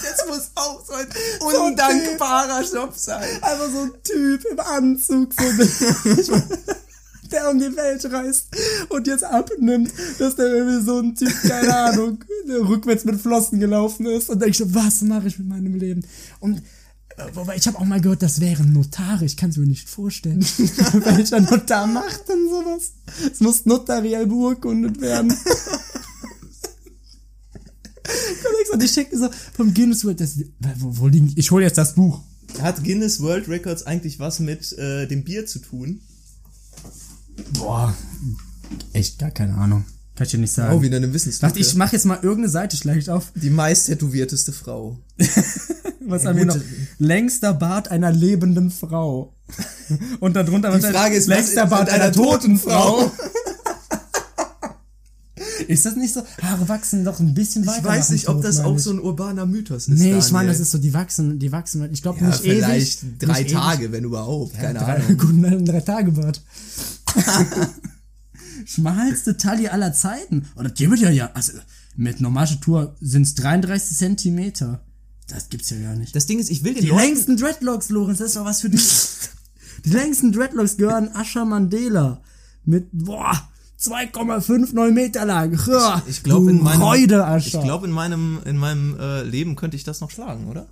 Das muss auch so ein So ein undankbarer Job sein. Einfach so ein Typ im Anzug, so <laughs> der um die Welt reist und jetzt abnimmt, dass der irgendwie so ein Typ, keine Ahnung, der rückwärts mit Flossen gelaufen ist und denkt so, was mache ich mit meinem Leben? Und äh, wobei ich habe auch mal gehört, das wären Notare, ich kann es mir nicht vorstellen. <laughs> Welcher Notar macht denn sowas? Es muss notariell beurkundet werden. <laughs> Und ich schicke so vom Guinness World, das, wo, wo liegen, ich hole jetzt das Buch. Hat Guinness World Records eigentlich was mit äh, dem Bier zu tun? Boah, echt gar keine Ahnung. Kann ich dir nicht sagen. Oh, wieder eine Wissenslücke. Warte, ich mache jetzt mal irgendeine Seite schlecht auf. Die meist tätowierteste Frau. <laughs> Was Ja, haben wir noch? Längster Bart einer lebenden Frau. <laughs> Und darunter Die Frage ist, längster Bart einer einer toten Frau. <laughs> ist das nicht so? Haare wachsen doch ein bisschen weiter. Ich weiß nicht, ob Tod, das meine auch ich. so ein urbaner Mythos ist. Nee, ich Daniel. meine, das ist so, die wachsen, die wachsen, ich glaube ja, nicht vielleicht ewig. drei nicht Tage, wenn überhaupt. Ewig. Keine drei, Ahnung. Gut, ein drei Tage Bart. <laughs> Schmalste Taille aller Zeiten. Oder die wird ja, ja, also mit normaler Tour sind's 33 Zentimeter. Das gibt's ja gar nicht. Das Ding ist, ich will den Die Leuten... längsten Dreadlocks, Lorenz, das ist doch was für dich. <laughs> Die längsten Dreadlocks gehören Asha Mandela. Mit, boah, 2,59 Meter lang. Ja, Ich glaube, in meinem, Freude, ich glaube, in meinem, in meinem äh, Leben könnte ich das noch schlagen, oder?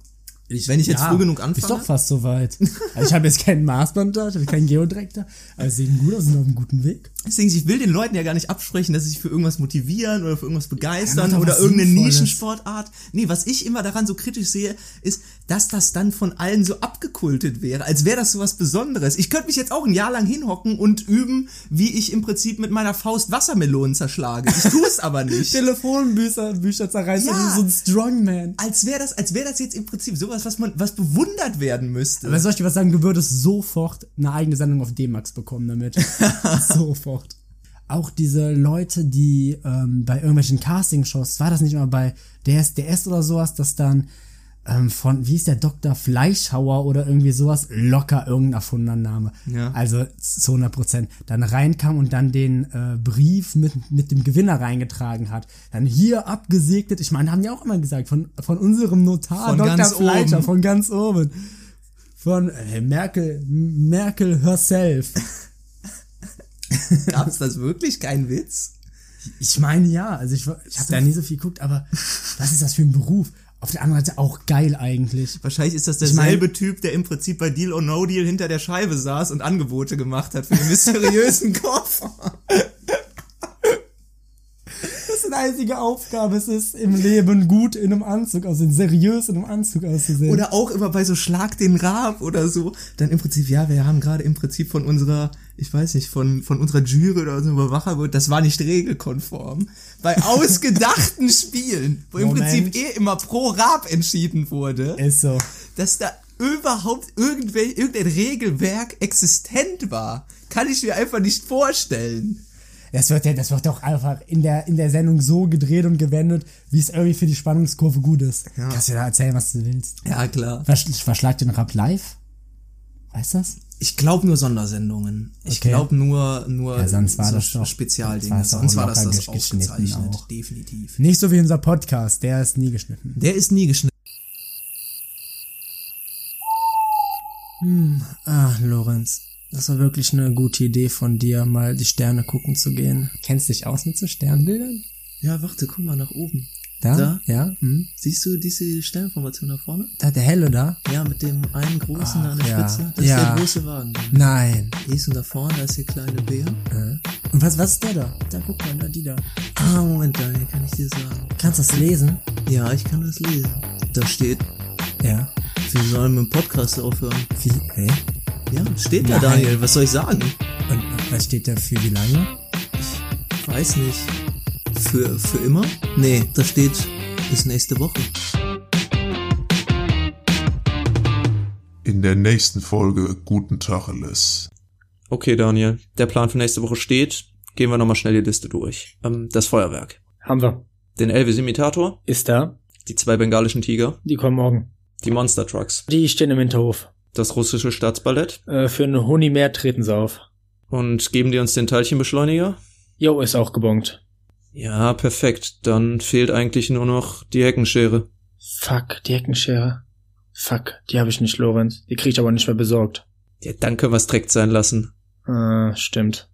Wenn ich jetzt ja, früh genug Ist anfange. doch fast soweit. Also ich habe jetzt keinen Maßband da, ich habe keinen Geodreck da, aber sie sehen gut aus, sind auf einem guten Weg. Deswegen, ich will den Leuten ja gar nicht absprechen, dass sie sich für irgendwas motivieren oder für irgendwas begeistern Ja, oder irgendeine. Nischensportart. Nee, was ich immer daran so kritisch sehe, ist, dass das dann von allen so abgekultet wäre, als wäre das so was Besonderes. Ich könnte mich jetzt auch ein Jahr lang hinhocken und üben, wie ich im Prinzip mit meiner Faust Wassermelonen zerschlage. Ich tue es aber nicht. <laughs> Telefonbücher Bücher zerreißen, Ja. so ein Strongman. als wäre das, als wäre das jetzt im Prinzip sowas, was man, was bewundert werden müsste. Aber soll ich dir was sagen, du würdest sofort eine eigene Sendung auf D-Max bekommen damit. <laughs> sofort. Auch diese Leute, die ähm, bei irgendwelchen Castingshows, war das nicht mal bei DSDS oder sowas, dass dann ähm, von, wie ist der Dr. Fleischhauer oder irgendwie sowas, locker irgendein erfundener Name. Ja. Also zu 100 Prozent. Dann reinkam und dann den äh, Brief mit, mit dem Gewinner reingetragen hat. Dann hier abgesegnet, ich meine, haben die auch immer gesagt, von, von unserem Notar, Von Dr. Fleischer, oben. von ganz oben. Von äh, Merkel, Merkel herself. Gab's das wirklich? Kein Witz? Ich meine ja, also ich, ich habe da nie so viel geguckt, aber was ist das für ein Beruf? Auf der anderen Seite auch geil eigentlich. Wahrscheinlich ist das Ich mein- derselbe Typ, der im Prinzip bei Deal or No Deal hinter der Scheibe saß und Angebote gemacht hat für den mysteriösen <laughs> Koffer. Einzige Aufgabe, es ist im Leben gut in einem Anzug aussehen, seriös in einem Anzug auszusehen. Oder auch immer bei so Schlag den Raab oder so. Dann im Prinzip, ja, wir haben gerade im Prinzip von unserer, ich weiß nicht, von, von unserer Jury oder unserem Überwacher das war nicht regelkonform. Bei <laughs> ausgedachten Spielen, wo im Moment. Prinzip eh immer pro Raab entschieden wurde, ist so. dass da überhaupt irgendwel, irgendein Regelwerk existent war, kann ich mir einfach nicht vorstellen. Das wird ja, das wird doch einfach in der, in der Sendung so gedreht und gewendet, wie es irgendwie für die Spannungskurve gut ist. Ja. Kannst du da erzählen, was du willst. Ja, klar. Versch verschlagt den Rap live? Weißt du das? Ich glaube nur Sondersendungen. Ich Okay. glaube nur, nur Ja, sonst war so das doch- Spezialdinge. sonst Sonst war das das geschnitten ausgezeichnet. auch. Definitiv. Nicht so wie unser Podcast, der ist nie geschnitten. Der ist nie geschnitten. Ah, Lorenz, das war wirklich eine gute Idee von dir, mal die Sterne gucken zu gehen. Kennst dich aus mit so Sternbildern? Ja, warte, guck mal nach oben. Da? Da? Ja? Hm? Siehst du diese Sternformation da vorne? Da, der helle da? Ja, mit dem einen großen da an der ja. Spitze. Das Ja. ist der große Wagen. Nein. Hier und da vorne, da ist der kleine Bär. Äh. Und was, was ist der da? Da, guck mal, da, die da. Ah, Moment, Daniel, kann ich dir sagen. Kannst du das lesen? Ja, ich kann das lesen. Da steht, Ja. wir sollen mit dem Podcast aufhören. Wie, hä? Ja, steht da, Nein. Daniel. Was soll ich sagen? Und was steht da für wie lange? Weiß nicht. Für, für immer? Nee, da steht bis nächste Woche. In der nächsten Folge Guten Tacheles. Okay, Daniel. Der Plan für nächste Woche steht. Gehen wir nochmal schnell die Liste durch. Ähm, das Feuerwerk. Haben wir. Den Elvis Imitator. Ist da. Die zwei bengalischen Tiger. Die kommen morgen. Die Monster Trucks. Die stehen im Hinterhof. Das russische Staatsballett. Äh, für eine Huni mehr treten sie auf. Und geben die uns den Teilchenbeschleuniger? Jo, ist auch gebongt. Ja, perfekt. Dann fehlt eigentlich nur noch die Heckenschere. Fuck, die Heckenschere. Fuck, die habe ich nicht, Lorenz. Die krieg ich aber nicht mehr besorgt. Ja, dann können wir's direkt sein lassen. Äh, stimmt.